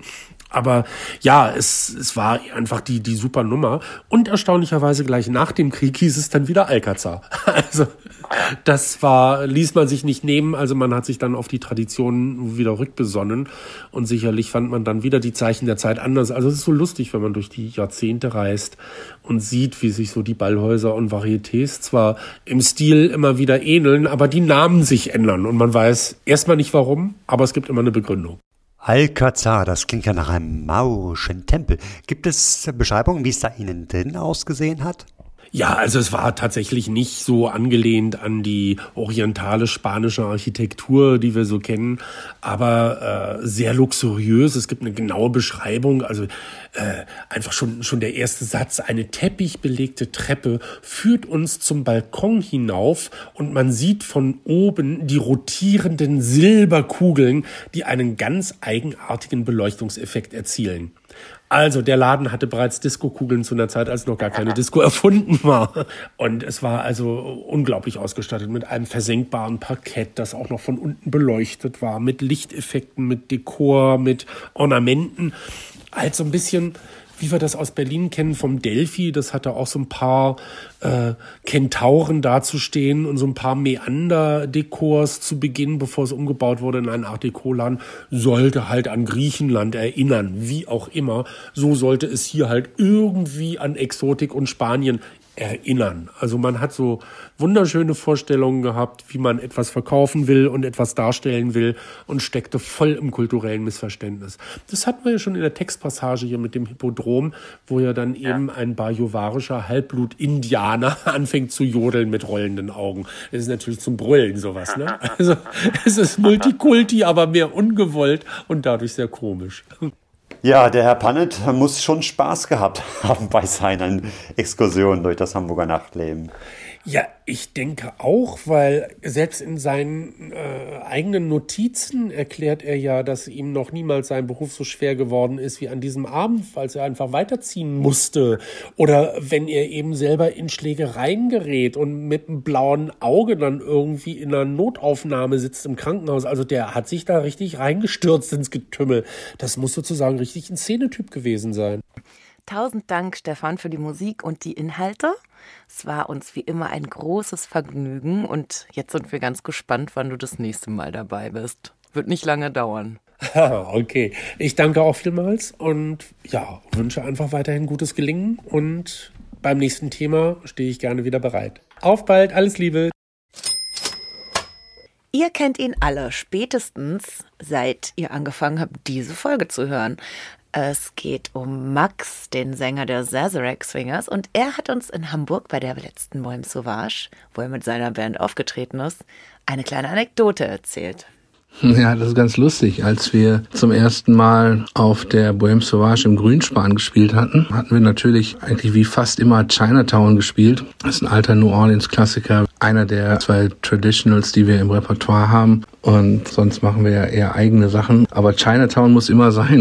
Aber ja, es, es war einfach die, die super Nummer. Und erstaunlicherweise gleich nach dem Krieg hieß es dann wieder Alcazar. Also das war, ließ man sich nicht nehmen. Also man hat sich dann auf die Traditionen wieder rückbesonnen. Und sicherlich fand man dann wieder die Zeichen der Zeit anders. Also es ist so lustig, wenn man durch die Jahrzehnte reist und sieht, wie sich so die Ballhäuser und Varietés zwar im Stil immer wieder ähneln, aber die Namen sich ändern. Und man weiß erstmal nicht warum, aber es gibt immer eine Begründung. Alcazar, das klingt ja nach einem maurischen Tempel. Gibt es Beschreibungen, wie es da innen drin ausgesehen hat? Ja, also es war tatsächlich nicht so angelehnt an die orientale spanische Architektur, die wir so kennen, aber äh, sehr luxuriös. Es gibt eine genaue Beschreibung, also äh, einfach schon schon der erste Satz: Eine teppichbelegte Treppe führt uns zum Balkon hinauf und man sieht von oben die rotierenden Silberkugeln, die einen ganz eigenartigen Beleuchtungseffekt erzielen. Also, der Laden hatte bereits Disco-Kugeln zu einer Zeit, als noch gar keine Disco erfunden war. Und es war also unglaublich ausgestattet mit einem versenkbaren Parkett, das auch noch von unten beleuchtet war, mit Lichteffekten, mit Dekor, mit Ornamenten. Halt so ein bisschen wie wir das aus Berlin kennen vom Delphi, das hatte auch so ein paar äh, Kentauren dazustehen und so ein paar Meander-Dekors zu Beginn, bevor es umgebaut wurde in ein Art Deco-Laden, sollte halt an Griechenland erinnern, wie auch immer. So sollte es hier halt irgendwie an Exotik und Spanien erinnern. Also man hat so wunderschöne Vorstellungen gehabt, wie man etwas verkaufen will und etwas darstellen will und steckte voll im kulturellen Missverständnis. Das hatten wir ja schon in der Textpassage hier mit dem Hippodrom, wo ja dann ja. eben ein bajuwarischer Halbblut-Indianer anfängt zu jodeln mit rollenden Augen. Das ist natürlich zum Brüllen sowas, ne? Also es ist Multikulti, aber mehr ungewollt und dadurch sehr komisch. Ja, der Herr Pannet muss schon Spaß gehabt haben bei seinen Exkursionen durch das Hamburger Nachtleben. Ja, ich denke auch, weil selbst in seinen äh, eigenen Notizen erklärt er ja, dass ihm noch niemals sein Beruf so schwer geworden ist wie an diesem Abend, weil er einfach weiterziehen musste. Oder wenn er eben selber in Schlägereien gerät und mit einem blauen Auge dann irgendwie in einer Notaufnahme sitzt im Krankenhaus. Also der hat sich da richtig reingestürzt ins Getümmel. Das muss sozusagen richtig ein Szenetyp gewesen sein. Tausend Dank, Stefan, für die Musik und die Inhalte. Es war uns wie immer ein großes Vergnügen und jetzt sind wir ganz gespannt, wann du das nächste Mal dabei bist. Wird nicht lange dauern. okay, ich danke auch vielmals und ja, wünsche einfach weiterhin gutes Gelingen und beim nächsten Thema stehe ich gerne wieder bereit. Auf bald, alles Liebe. Ihr kennt ihn alle spätestens, seit ihr angefangen habt, diese Folge zu hören. Es geht um Max, den Sänger der Sazerac Swingers, und er hat uns in Hamburg bei der letzten Bohem Sauvage, wo er mit seiner Band aufgetreten ist, eine kleine Anekdote erzählt. Ja, das ist ganz lustig. Als wir zum ersten Mal auf der Bohème Sauvage im Grünspan gespielt hatten, hatten wir natürlich eigentlich wie fast immer Chinatown gespielt. Das ist ein alter New Orleans Klassiker, einer der zwei Traditionals, die wir im Repertoire haben. Und sonst machen wir ja eher eigene Sachen. Aber Chinatown muss immer sein.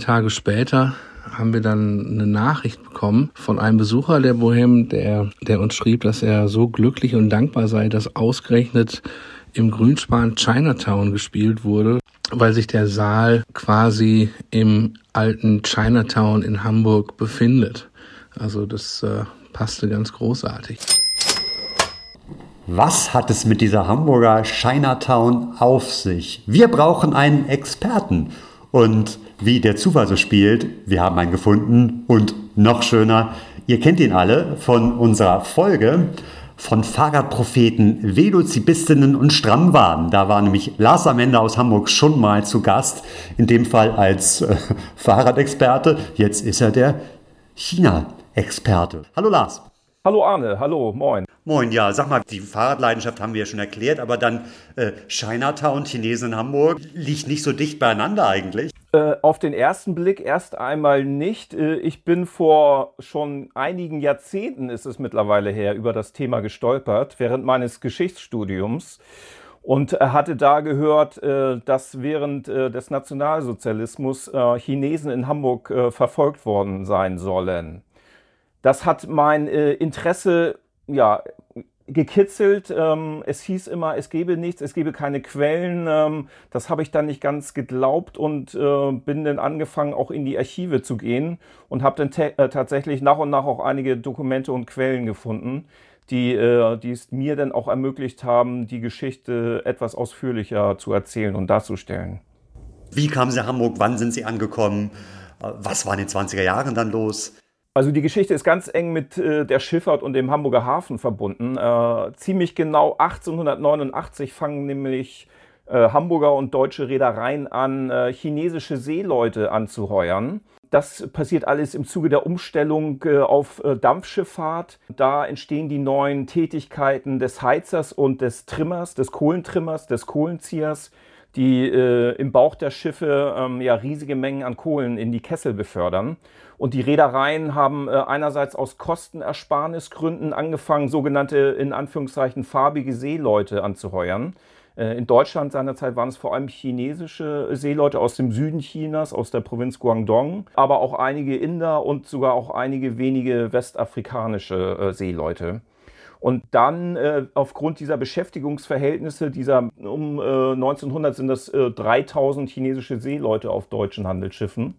Tage später haben wir dann eine Nachricht bekommen von einem Besucher der Bohem, der, der uns schrieb, dass er so glücklich und dankbar sei, dass ausgerechnet im Grünspan Chinatown gespielt wurde, weil sich der Saal quasi im alten Chinatown in Hamburg befindet. Also das äh, passte ganz großartig. Was hat es mit dieser Hamburger Chinatown auf sich? Wir brauchen einen Experten. Und wie der Zufall so spielt, wir haben einen gefunden und noch schöner, ihr kennt ihn alle von unserer Folge von Fahrradpropheten, Velozibistinnen und Strammwahn. Da war nämlich Lars am Ende aus Hamburg schon mal zu Gast, in dem Fall als äh, Fahrradexperte. Jetzt ist er der China-Experte. Hallo Lars. Hallo Arne, hallo, moin. Moin, ja, sag mal, die Fahrradleidenschaft haben wir ja schon erklärt, aber dann äh, Chinatown, Chinesen in Hamburg, liegt nicht so dicht beieinander eigentlich. Äh, auf den ersten Blick erst einmal nicht. Äh, ich bin vor schon einigen Jahrzehnten, ist es mittlerweile her, über das Thema gestolpert, während meines Geschichtsstudiums und hatte da gehört, äh, dass während äh, des Nationalsozialismus äh, Chinesen in Hamburg verfolgt worden sein sollen. Das hat mein äh, Interesse ja, gekitzelt. Ähm, es hieß immer, es gebe nichts, es gebe keine Quellen. Ähm, das habe ich dann nicht ganz geglaubt und äh, bin dann angefangen, auch in die Archive zu gehen und habe dann äh, tatsächlich nach und nach auch einige Dokumente und Quellen gefunden, die, äh, die es mir dann auch ermöglicht haben, die Geschichte etwas ausführlicher zu erzählen und darzustellen. Wie kamen Sie nach Hamburg? Wann sind Sie angekommen? Äh, was war in den 20er Jahren dann los? Also die Geschichte ist ganz eng mit äh, der Schifffahrt und dem Hamburger Hafen verbunden. Äh, ziemlich genau 1889 fangen nämlich äh, Hamburger und deutsche Reedereien an, äh, chinesische Seeleute anzuheuern. Das passiert alles im Zuge der Umstellung äh, auf äh, Dampfschifffahrt. Da entstehen die neuen Tätigkeiten des Heizers und des Trimmers, des Kohlentrimmers, des Kohlenziehers die im Bauch der Schiffe ähm, ja riesige Mengen an Kohlen in die Kessel befördern. Und die Reedereien haben äh, einerseits aus Kostenersparnisgründen angefangen, sogenannte in Anführungszeichen farbige Seeleute anzuheuern. Äh, in Deutschland seinerzeit waren es vor allem chinesische Seeleute aus dem Süden Chinas, aus der Provinz Guangdong, aber auch einige Inder und sogar auch einige wenige westafrikanische äh, Seeleute. Und dann äh, aufgrund dieser Beschäftigungsverhältnisse, dieser um äh, 1900 sind das äh, 3000 chinesische Seeleute auf deutschen Handelsschiffen.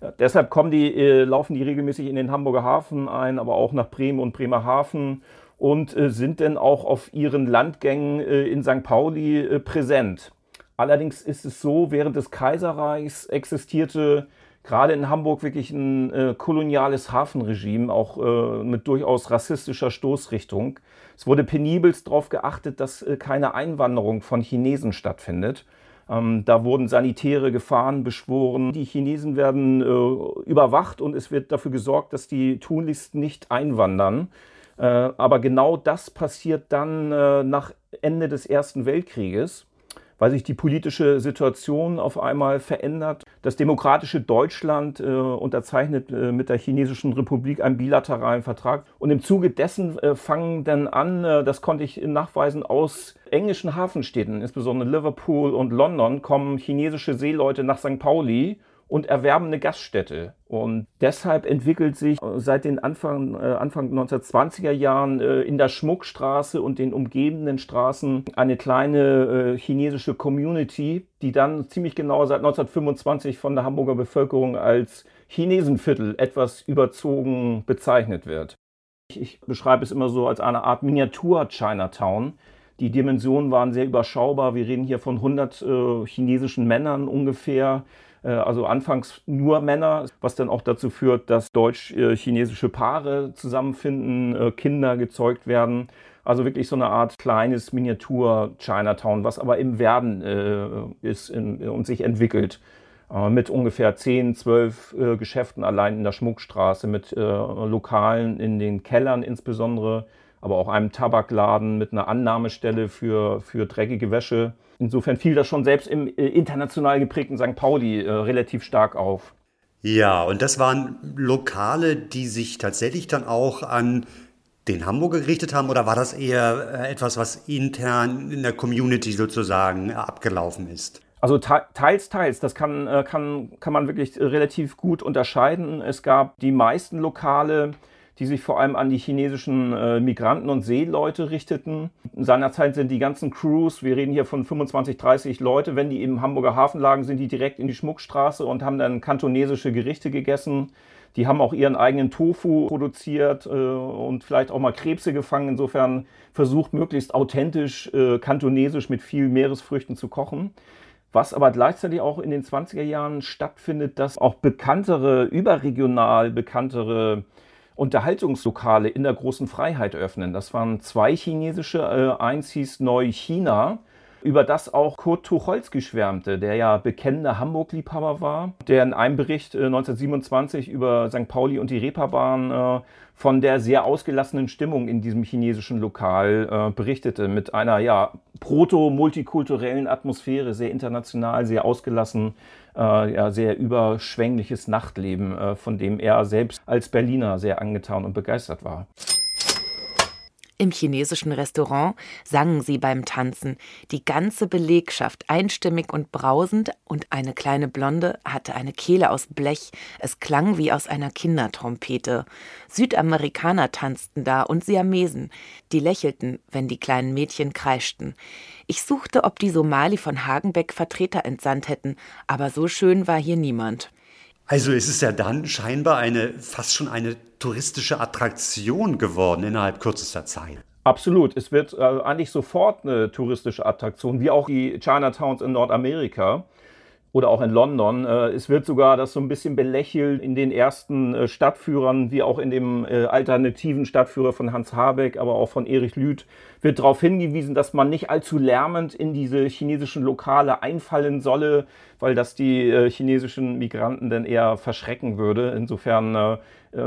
Äh, deshalb kommen die, äh, laufen die regelmäßig in den Hamburger Hafen ein, aber auch nach Bremen und Bremerhaven und äh, sind dann auch auf ihren Landgängen in St. Pauli präsent. Allerdings ist es so, während des Kaiserreichs existierte gerade in Hamburg wirklich ein äh, koloniales Hafenregime, auch äh, mit durchaus rassistischer Stoßrichtung. Es wurde penibelst darauf geachtet, dass äh, keine Einwanderung von Chinesen stattfindet. Ähm, da wurden sanitäre Gefahren beschworen. Die Chinesen werden äh, überwacht und es wird dafür gesorgt, dass die tunlichst nicht einwandern. Äh, aber genau das passiert dann äh, nach Ende des Ersten Weltkrieges weil sich die politische Situation auf einmal verändert. Das demokratische Deutschland äh, unterzeichnet äh, mit der Chinesischen Republik einen bilateralen Vertrag. Und im Zuge dessen äh, fangen dann an, äh, das konnte ich nachweisen, aus englischen Hafenstädten, insbesondere Liverpool und London, kommen chinesische Seeleute nach St. Pauli und erwerben eine Gaststätte. Und deshalb entwickelt sich äh, seit den Anfang, äh, Anfang 1920er Jahren äh, in der Schmuckstraße und den umgebenden Straßen eine kleine äh, chinesische Community, die dann ziemlich genau seit 1925 von der Hamburger Bevölkerung als Chinesenviertel etwas überzogen bezeichnet wird. Ich, ich beschreibe es immer so als eine Art Miniatur-Chinatown. Die Dimensionen waren sehr überschaubar. Wir reden hier von 100 äh, chinesischen Männern ungefähr äh, also anfangs nur Männer, was dann auch dazu führt, dass deutsch-chinesische Paare zusammenfinden, äh, Kinder gezeugt werden. Also wirklich so eine Art kleines Miniatur-Chinatown, was aber im Werden äh, ist und sich entwickelt. Äh, mit ungefähr 10, 12 äh, Geschäften allein in der Schmuckstraße, mit äh, Lokalen in den Kellern insbesondere, aber auch einem Tabakladen mit einer Annahmestelle für, für dreckige Wäsche. Insofern fiel das schon selbst im äh, international geprägten St. Pauli äh, relativ stark auf. Ja, und das waren Lokale, die sich tatsächlich dann auch an den Hamburger gerichtet haben oder war das eher äh, etwas, was intern in der Community sozusagen abgelaufen ist? Also teils, teils. Das kann, äh, kann, kann man wirklich relativ gut unterscheiden. Es gab die meisten Lokale, die sich vor allem an die chinesischen äh, Migranten und Seeleute richteten. Seinerzeit sind die ganzen Crews, wir reden hier von 25, 30 Leute, wenn die im Hamburger Hafen lagen, sind die direkt in die Schmuckstraße und haben dann kantonesische Gerichte gegessen. Die haben auch ihren eigenen Tofu produziert äh, und vielleicht auch mal Krebse gefangen. Insofern versucht möglichst authentisch äh, kantonesisch mit viel Meeresfrüchten zu kochen. Was aber gleichzeitig auch in den 20er Jahren stattfindet, dass auch bekanntere, überregional bekanntere Unterhaltungslokale in der großen Freiheit öffnen. Das waren zwei chinesische, äh, eins hieß Neu-China über das auch Kurt Tucholsky schwärmte, der ja bekennender Hamburg-Liebhaber war, der in einem Bericht äh, 1927 über St. Pauli und die Reeperbahn äh, von der sehr ausgelassenen Stimmung in diesem chinesischen Lokal äh, berichtete, mit einer ja proto-multikulturellen Atmosphäre, sehr international, sehr ausgelassen, äh, ja, sehr überschwängliches Nachtleben, äh, von dem er selbst als Berliner sehr angetan und begeistert war. Im chinesischen Restaurant sangen sie beim Tanzen, die ganze Belegschaft einstimmig und brausend, und eine kleine Blonde hatte eine Kehle aus Blech, es klang wie aus einer Kindertrompete. Südamerikaner tanzten da und Siamesen, die lächelten, wenn die kleinen Mädchen kreischten. Ich suchte, ob die Somali von Hagenbeck Vertreter entsandt hätten, aber so schön war hier niemand. Also es ist ja dann scheinbar eine fast schon eine touristische Attraktion geworden innerhalb kürzester Zeit. Absolut. Es wird äh, eigentlich sofort eine touristische Attraktion, wie auch die Chinatowns in Nordamerika oder auch in London. Äh, es wird sogar das so ein bisschen belächelt in den ersten äh, Stadtführern, wie auch in dem äh, alternativen Stadtführer von Hans Habeck, aber auch von Erich Lüth, wird darauf hingewiesen, dass man nicht allzu lärmend in diese chinesischen Lokale einfallen solle, weil das die chinesischen Migranten dann eher verschrecken würde. Insofern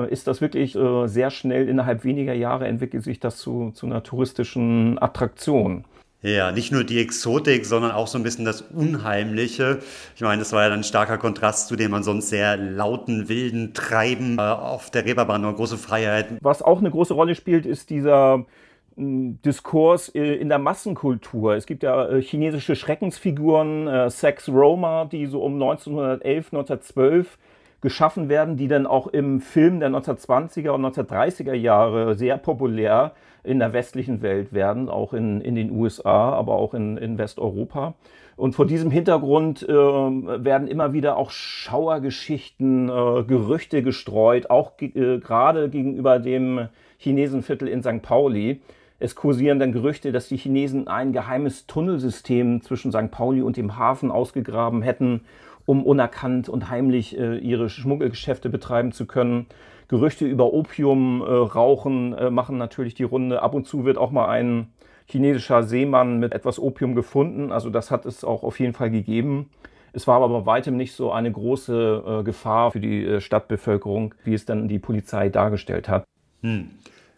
ist das wirklich sehr schnell, innerhalb weniger Jahre entwickelt sich das zu, zu einer touristischen Attraktion. Ja, nicht nur die Exotik, sondern auch so ein bisschen das Unheimliche. Ich meine, das war ja dann ein starker Kontrast zu dem ansonsten sehr lauten, wilden Treiben äh, auf der Reeperbahn, eine große Freiheit. Was auch eine große Rolle spielt, ist dieser hm, Diskurs äh, in der Massenkultur. Es gibt ja äh, chinesische Schreckensfiguren, Sex Roma, die so um 1911, 1912 geschaffen werden, die dann auch im Film der 1920er und 1930er Jahre sehr populär in der westlichen Welt werden, auch in, in den USA, aber auch in, in Westeuropa. Und vor diesem Hintergrund äh, werden immer wieder auch Schauergeschichten, äh, Gerüchte gestreut, auch äh, gerade gegenüber dem Chinesenviertel in St. Pauli. Es kursieren dann Gerüchte, dass die Chinesen ein geheimes Tunnelsystem zwischen St. Pauli und dem Hafen ausgegraben hätten, um unerkannt und heimlich äh, ihre Schmuggelgeschäfte betreiben zu können. Gerüchte über Opiumrauchen äh, äh, machen natürlich die Runde. Ab und zu wird auch mal ein chinesischer Seemann mit etwas Opium gefunden. Also das hat es auch auf jeden Fall gegeben. Es war aber bei weitem nicht so eine große äh, Gefahr für die äh, Stadtbevölkerung, wie es dann die Polizei dargestellt hat. Hm.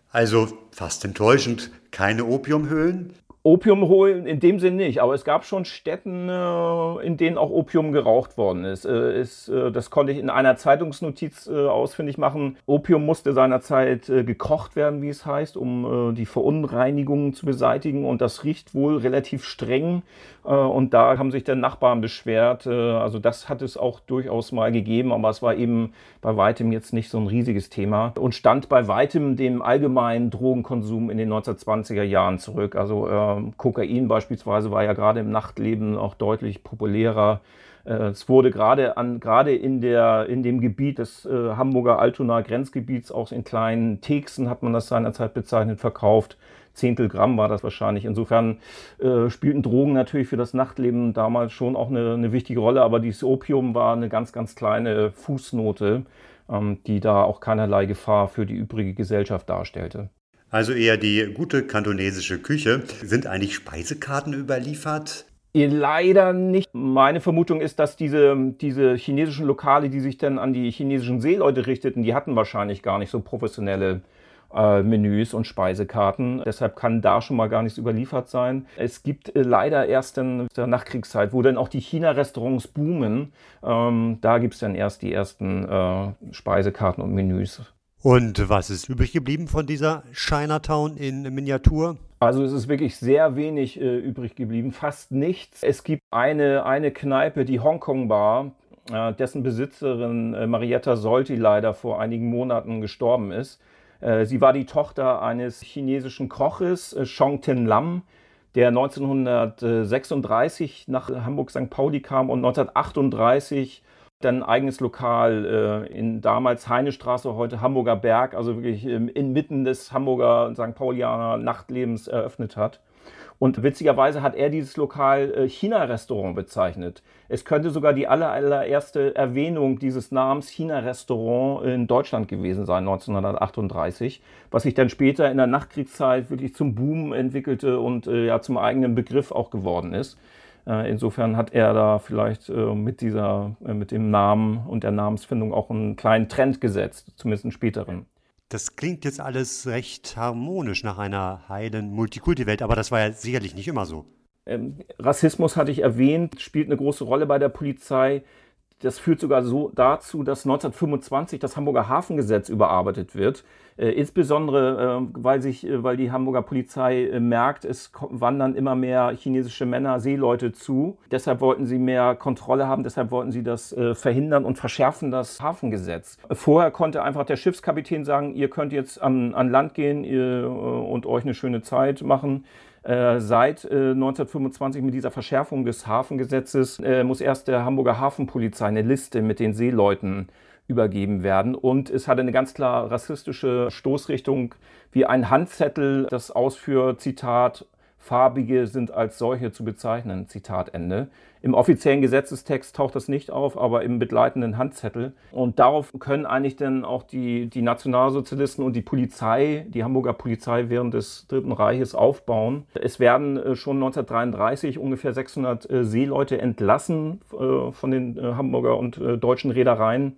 Also fast enttäuschend, keine Opiumhöhlen, Opium holen in dem Sinn nicht, aber es gab schon Städten, äh, in denen auch Opium geraucht worden ist. Äh, äh, das konnte ich in einer Zeitungsnotiz ausfindig machen. Opium musste seinerzeit gekocht werden, wie es heißt, um die Verunreinigungen zu beseitigen und das riecht wohl relativ streng und da haben sich dann Nachbarn beschwert. Also das hat es auch durchaus mal gegeben, aber es war eben bei weitem jetzt nicht so ein riesiges Thema und stand bei weitem dem allgemeinen Drogenkonsum in den 1920er Jahren zurück. Also ähm, Kokain beispielsweise war ja gerade im Nachtleben auch deutlich populärer. Äh, es wurde gerade an, gerade in der, in dem Gebiet des äh, Hamburger Altona Grenzgebiets, auch in kleinen Texen hat man das seinerzeit bezeichnet, verkauft. Zehntel Gramm war das wahrscheinlich. Insofern äh, spielten Drogen natürlich für das Nachtleben damals schon auch eine, eine wichtige Rolle, aber dieses Opium war eine ganz, ganz kleine Fußnote, ähm, die da auch keinerlei Gefahr für die übrige Gesellschaft darstellte. Also eher die gute kantonesische Küche. Sind eigentlich Speisekarten überliefert? Leider nicht. Meine Vermutung ist, dass diese, diese chinesischen Lokale, die sich dann an die chinesischen Seeleute richteten, die hatten wahrscheinlich gar nicht so professionelle äh, Menüs und Speisekarten. Deshalb kann da schon mal gar nichts überliefert sein. Es gibt äh, leider erst in der Nachkriegszeit, wo dann auch die China-Restaurants boomen, ähm, da gibt es dann erst die ersten äh, Speisekarten und Menüs. Und was ist übrig geblieben von dieser Chinatown in Miniatur? Also es ist wirklich sehr wenig äh, übrig geblieben, fast nichts. Es gibt eine, eine Kneipe, die Hongkong Bar, äh, dessen Besitzerin äh, Marietta Solti leider vor einigen Monaten gestorben ist. Äh, sie war die Tochter eines chinesischen Koches, äh, Shong Tin Lam, der 1936 nach Hamburg-St. Pauli kam und 1938 dann eigenes Lokal äh, in damals Heinestraße, heute Hamburger Berg, also wirklich ähm, inmitten des Hamburger St. Paulianer Nachtlebens eröffnet hat. Und witzigerweise hat er dieses Lokal äh, China-Restaurant bezeichnet. Es könnte sogar die aller, allererste Erwähnung dieses Namens China-Restaurant in Deutschland gewesen sein, 1938, was sich dann später in der Nachkriegszeit wirklich zum Boom entwickelte und äh, ja zum eigenen Begriff auch geworden ist. Äh, insofern hat er da vielleicht äh, mit dieser, äh, mit dem Namen und der Namensfindung auch einen kleinen Trend gesetzt, zumindest einen späteren. Das klingt jetzt alles recht harmonisch nach einer heilen Multikulti-Welt, aber das war ja sicherlich nicht immer so. Ähm, Rassismus hatte ich erwähnt, spielt eine große Rolle bei der Polizei. Das führt sogar so dazu, dass 1925 das Hamburger Hafengesetz überarbeitet wird. Äh, insbesondere, äh, weil, sich, äh, weil die Hamburger Polizei äh, merkt, es wandern immer mehr chinesische Männer, Seeleute zu. Deshalb wollten sie mehr Kontrolle haben, deshalb wollten sie das äh, verhindern und verschärfen das Hafengesetz. Vorher konnte einfach der Schiffskapitän sagen, ihr könnt jetzt an, an Land gehen ihr, äh, und euch eine schöne Zeit machen. Äh, seit äh, 1925 mit dieser Verschärfung des Hafengesetzes äh, muss erst der Hamburger Hafenpolizei eine Liste mit den Seeleuten übergeben werden. Und es hatte eine ganz klar rassistische Stoßrichtung, wie ein Handzettel, das ausführt, Zitat, Farbige sind als solche zu bezeichnen, Zitat Ende. Im offiziellen Gesetzestext taucht das nicht auf, aber im begleitenden Handzettel. Und darauf können eigentlich dann auch die, die Nationalsozialisten und die Polizei, die Hamburger Polizei während des Dritten Reiches aufbauen. Es werden äh, schon 1933 ungefähr 600 äh, Seeleute entlassen äh, von den Hamburger und deutschen Reedereien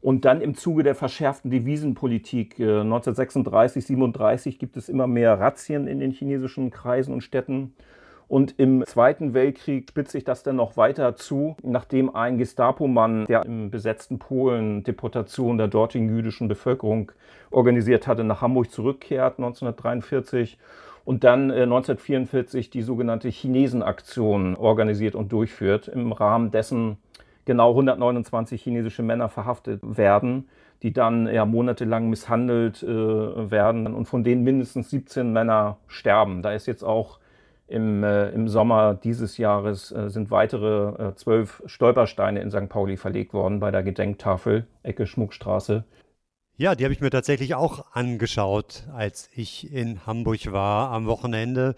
und dann im Zuge der verschärften Devisenpolitik 1936, äh, 37 gibt es immer mehr Razzien in den chinesischen Kreisen und Städten. Und im Zweiten Weltkrieg spitzt sich das dann noch weiter zu, nachdem ein Gestapo-Mann, der im besetzten Polen Deportation der dortigen jüdischen Bevölkerung organisiert hatte, nach Hamburg zurückkehrt 1943 und dann äh, 1944 die sogenannte Chinesenaktion organisiert und durchführt. Im Rahmen dessen genau 129 chinesische Männer verhaftet werden, die dann ja monatelang misshandelt äh, werden und von denen mindestens 17 Männer sterben. Da ist jetzt auch im, äh, im Sommer dieses Jahres äh, sind weitere äh, zwölf Stolpersteine in St. Pauli verlegt worden bei der Gedenktafel Ecke Schmuckstraße. Ja, die habe ich mir tatsächlich auch angeschaut, als ich in Hamburg war am Wochenende.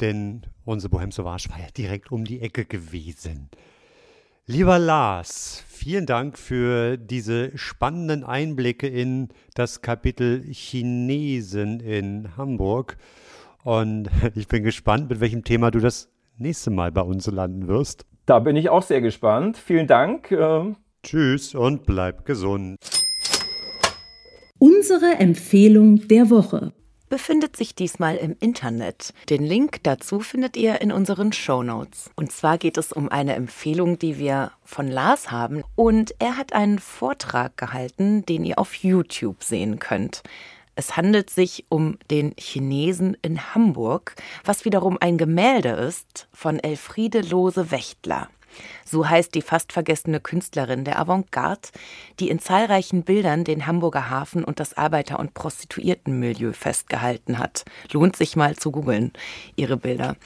Denn unsere Bohem Sauvage war ja direkt um die Ecke gewesen. Lieber Lars, vielen Dank für diese spannenden Einblicke in das Kapitel Chinesen in Hamburg. Und ich bin gespannt, mit welchem Thema du das nächste Mal bei uns landen wirst. Da bin ich auch sehr gespannt. Vielen Dank. Ähm, Tschüss und bleib gesund. Unsere Empfehlung der Woche befindet sich diesmal im Internet. Den Link dazu findet ihr in unseren Show Notes. Und zwar geht es um eine Empfehlung, die wir von Lars haben. Und er hat einen Vortrag gehalten, den ihr auf YouTube sehen könnt. Es handelt sich um den Chinesen in Hamburg, was wiederum ein Gemälde ist von Elfriede Lose-Wächtler. So heißt die fast vergessene Künstlerin der Avantgarde, die in zahlreichen Bildern den Hamburger Hafen und das Arbeiter- und Prostituiertenmilieu festgehalten hat. Lohnt sich mal zu googeln, ihre Bilder.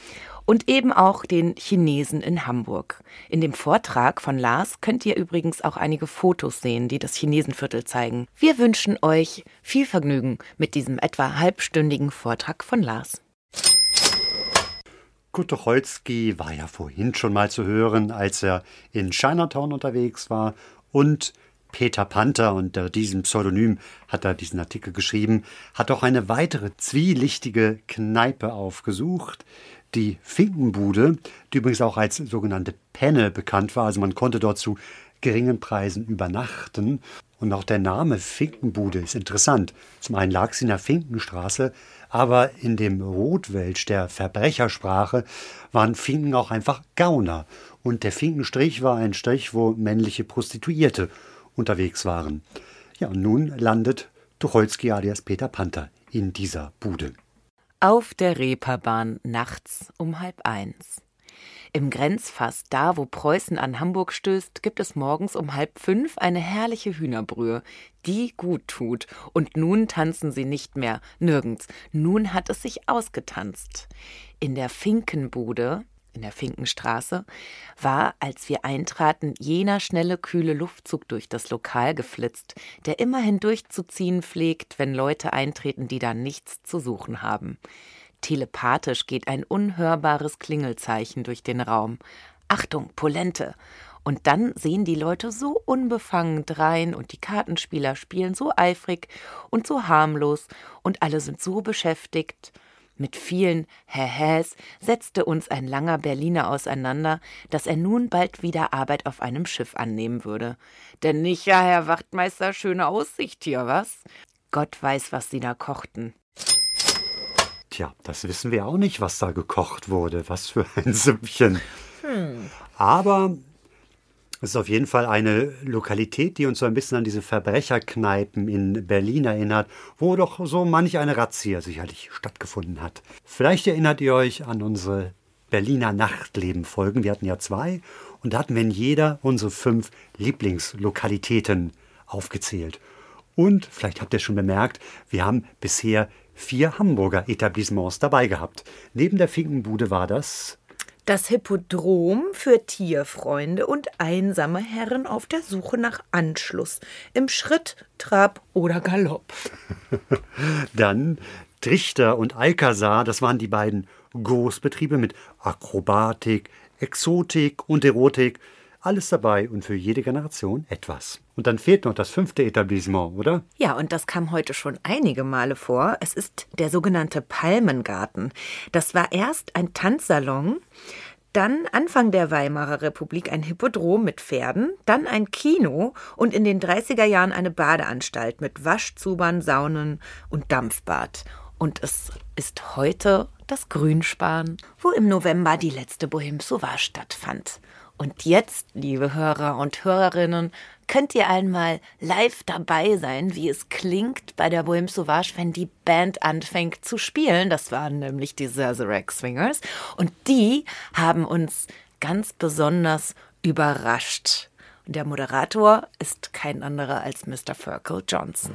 Und eben auch den Chinesen in Hamburg. In dem Vortrag von Lars könnt ihr übrigens auch einige Fotos sehen, die das Chinesenviertel zeigen. Wir wünschen euch viel Vergnügen mit diesem etwa halbstündigen Vortrag von Lars. Kurt Tucholsky war ja vorhin schon mal zu hören, als er in Chinatown unterwegs war und Peter Panther, unter diesem Pseudonym hat er diesen Artikel geschrieben, hat auch eine weitere zwielichtige Kneipe aufgesucht, die Finkenbude, die übrigens auch als sogenannte Penne bekannt war. Also man konnte dort zu geringen Preisen übernachten. Und auch der Name Finkenbude ist interessant. Zum einen lag sie in der Finkenstraße, aber in dem Rotwelsch der Verbrechersprache waren Finken auch einfach Gauner. Und der Finkenstrich war ein Strich, wo männliche Prostituierte unterwegs waren. Ja, und nun landet Tucholsky alias Peter Panther in dieser Bude. Auf der Reeperbahn nachts um halb eins. Im Grenzfass, da wo Preußen an Hamburg stößt, gibt es morgens um halb fünf eine herrliche Hühnerbrühe, die gut tut. Und nun tanzen sie nicht mehr, nirgends. Nun hat es sich ausgetanzt. In der Finkenbude, in der Finkenstraße, war, als wir eintraten, jener schnelle, kühle Luftzug durch das Lokal geflitzt, der immerhin durchzuziehen pflegt, wenn Leute eintreten, die da nichts zu suchen haben. Telepathisch geht ein unhörbares Klingelzeichen durch den Raum. Achtung, Polente! Und dann sehen die Leute so unbefangen drein und die Kartenspieler spielen so eifrig und so harmlos und alle sind so beschäftigt. Mit vielen Hähäs setzte uns ein langer Berliner auseinander, dass er nun bald wieder Arbeit auf einem Schiff annehmen würde. Denn nicht, ja, Herr Wachtmeister, schöne Aussicht hier, was? Gott weiß, was sie da kochten. Tja, das wissen wir auch nicht, was da gekocht wurde. Was für ein Süppchen. Hm. Aber es ist auf jeden Fall eine Lokalität, die uns so ein bisschen an diese Verbrecherkneipen in Berlin erinnert, wo doch so manch eine Razzia sicherlich stattgefunden hat. Vielleicht erinnert ihr euch an unsere Berliner Nachtleben-Folgen. Wir hatten ja zwei und da hatten wir in jeder unsere fünf Lieblingslokalitäten aufgezählt. Und vielleicht habt ihr schon bemerkt, wir haben bisher vier Hamburger Etablissements dabei gehabt. Neben der Finkenbude war das das Hippodrom für Tierfreunde und einsame Herren auf der Suche nach Anschluss im Schritt, Trab oder Galopp. Dann Trichter und Alcazar, das waren die beiden Großbetriebe mit Akrobatik, Exotik und Erotik. Alles dabei und für jede Generation etwas. Und dann fehlt noch das fünfte Etablissement, oder? Ja, und das kam heute schon einige Male vor. Es ist der sogenannte Palmengarten. Das war erst ein Tanzsalon, dann Anfang der Weimarer Republik ein Hippodrom mit Pferden, dann ein Kino und in den 30er Jahren eine Badeanstalt mit Waschzubern, Saunen und Dampfbad. Und es ist heute das Grünspan, wo im November die letzte Bohème Sauvage stattfand. Und jetzt, liebe Hörer und Hörerinnen, könnt ihr einmal live dabei sein, wie es klingt bei der Bohème Sauvage, wenn die Band anfängt zu spielen. Das waren nämlich die Sazerac Swingers. Und die haben uns ganz besonders überrascht. Und der Moderator ist kein anderer als Mr. Ferkel Johnson.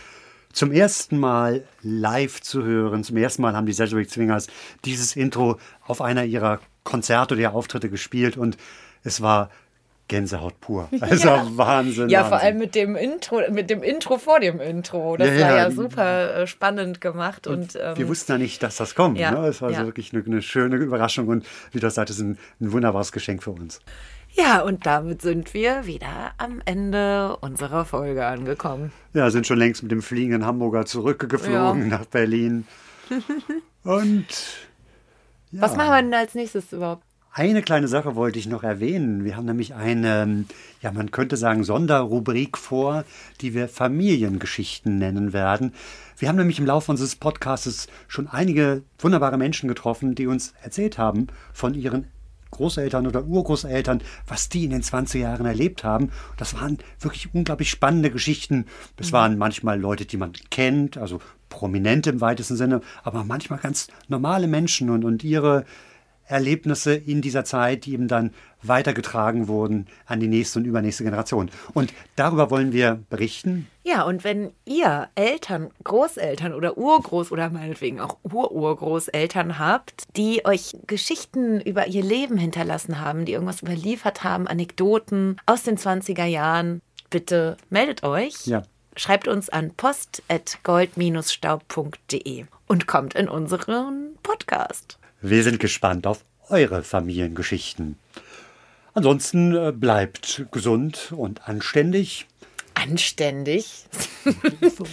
Zum ersten Mal live zu hören, zum ersten Mal haben die Sedgwick Zwingers dieses Intro auf einer ihrer Konzerte oder Auftritte gespielt und es war Gänsehaut pur. Also ja. Wahnsinn. Ja, Wahnsinn. vor allem mit dem Intro, mit dem Intro vor dem Intro. Das ja, war ja, super äh, spannend gemacht. Und, und ähm, wir wussten ja nicht, dass das kommt. Ja, ne? Es war so wirklich eine, eine, schöne Überraschung und wie du sagtest, ein, ein wunderbares Geschenk für uns. Ja, und damit sind wir wieder am Ende unserer Folge angekommen. Ja, sind schon längst mit dem fliegenden Hamburger zurückgeflogen ja. nach Berlin. und Ja. Was machen wir denn als nächstes überhaupt? Eine kleine Sache wollte ich noch erwähnen. Wir haben nämlich eine, ja, man könnte sagen, Sonderrubrik vor, die wir Familiengeschichten nennen werden. Wir haben nämlich im Laufe unseres Podcasts schon einige wunderbare Menschen getroffen, die uns erzählt haben von ihren Großeltern oder Urgroßeltern, was die in den 20 Jahren erlebt haben. Das waren wirklich unglaublich spannende Geschichten. Das mhm. waren manchmal Leute, die man kennt, also Prominente im weitesten Sinne, aber manchmal ganz normale Menschen und, und ihre Erlebnisse in dieser Zeit, die eben dann weitergetragen wurden an die nächste und übernächste Generation. Und darüber wollen wir berichten. Ja, und wenn ihr Eltern, Großeltern oder Urgroß oder meinetwegen auch Ururgroßeltern habt, die euch Geschichten über ihr Leben hinterlassen haben, die irgendwas überliefert haben, Anekdoten aus den 20er Jahren, bitte meldet euch. Ja. Schreibt uns an post.gold-staub.de und kommt in unseren Podcast. Wir sind gespannt auf eure Familiengeschichten. Ansonsten äh, bleibt gesund und anständig. Anständig?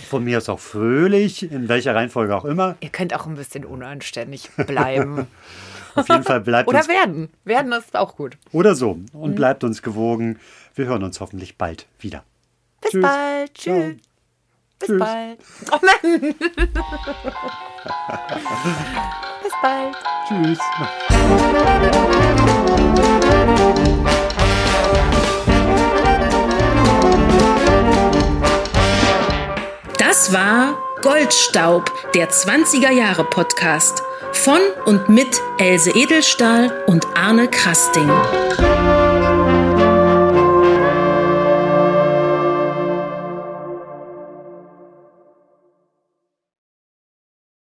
Von mir aus auch fröhlich, in welcher Reihenfolge auch immer. Ihr könnt auch ein bisschen unanständig bleiben. Auf jeden Fall bleibt Oder uns werden. Werden ist auch gut. Oder so. Und mhm. bleibt uns gewogen. Wir hören uns hoffentlich bald wieder. Bis Tschüss. bald. Tschüss. Bis Tschüss. bald. Oh Mann. Bis bald. Tschüss. Das war Goldstaub, der 20er Jahre Podcast von und mit Else Edelstahl und Arne Krasting.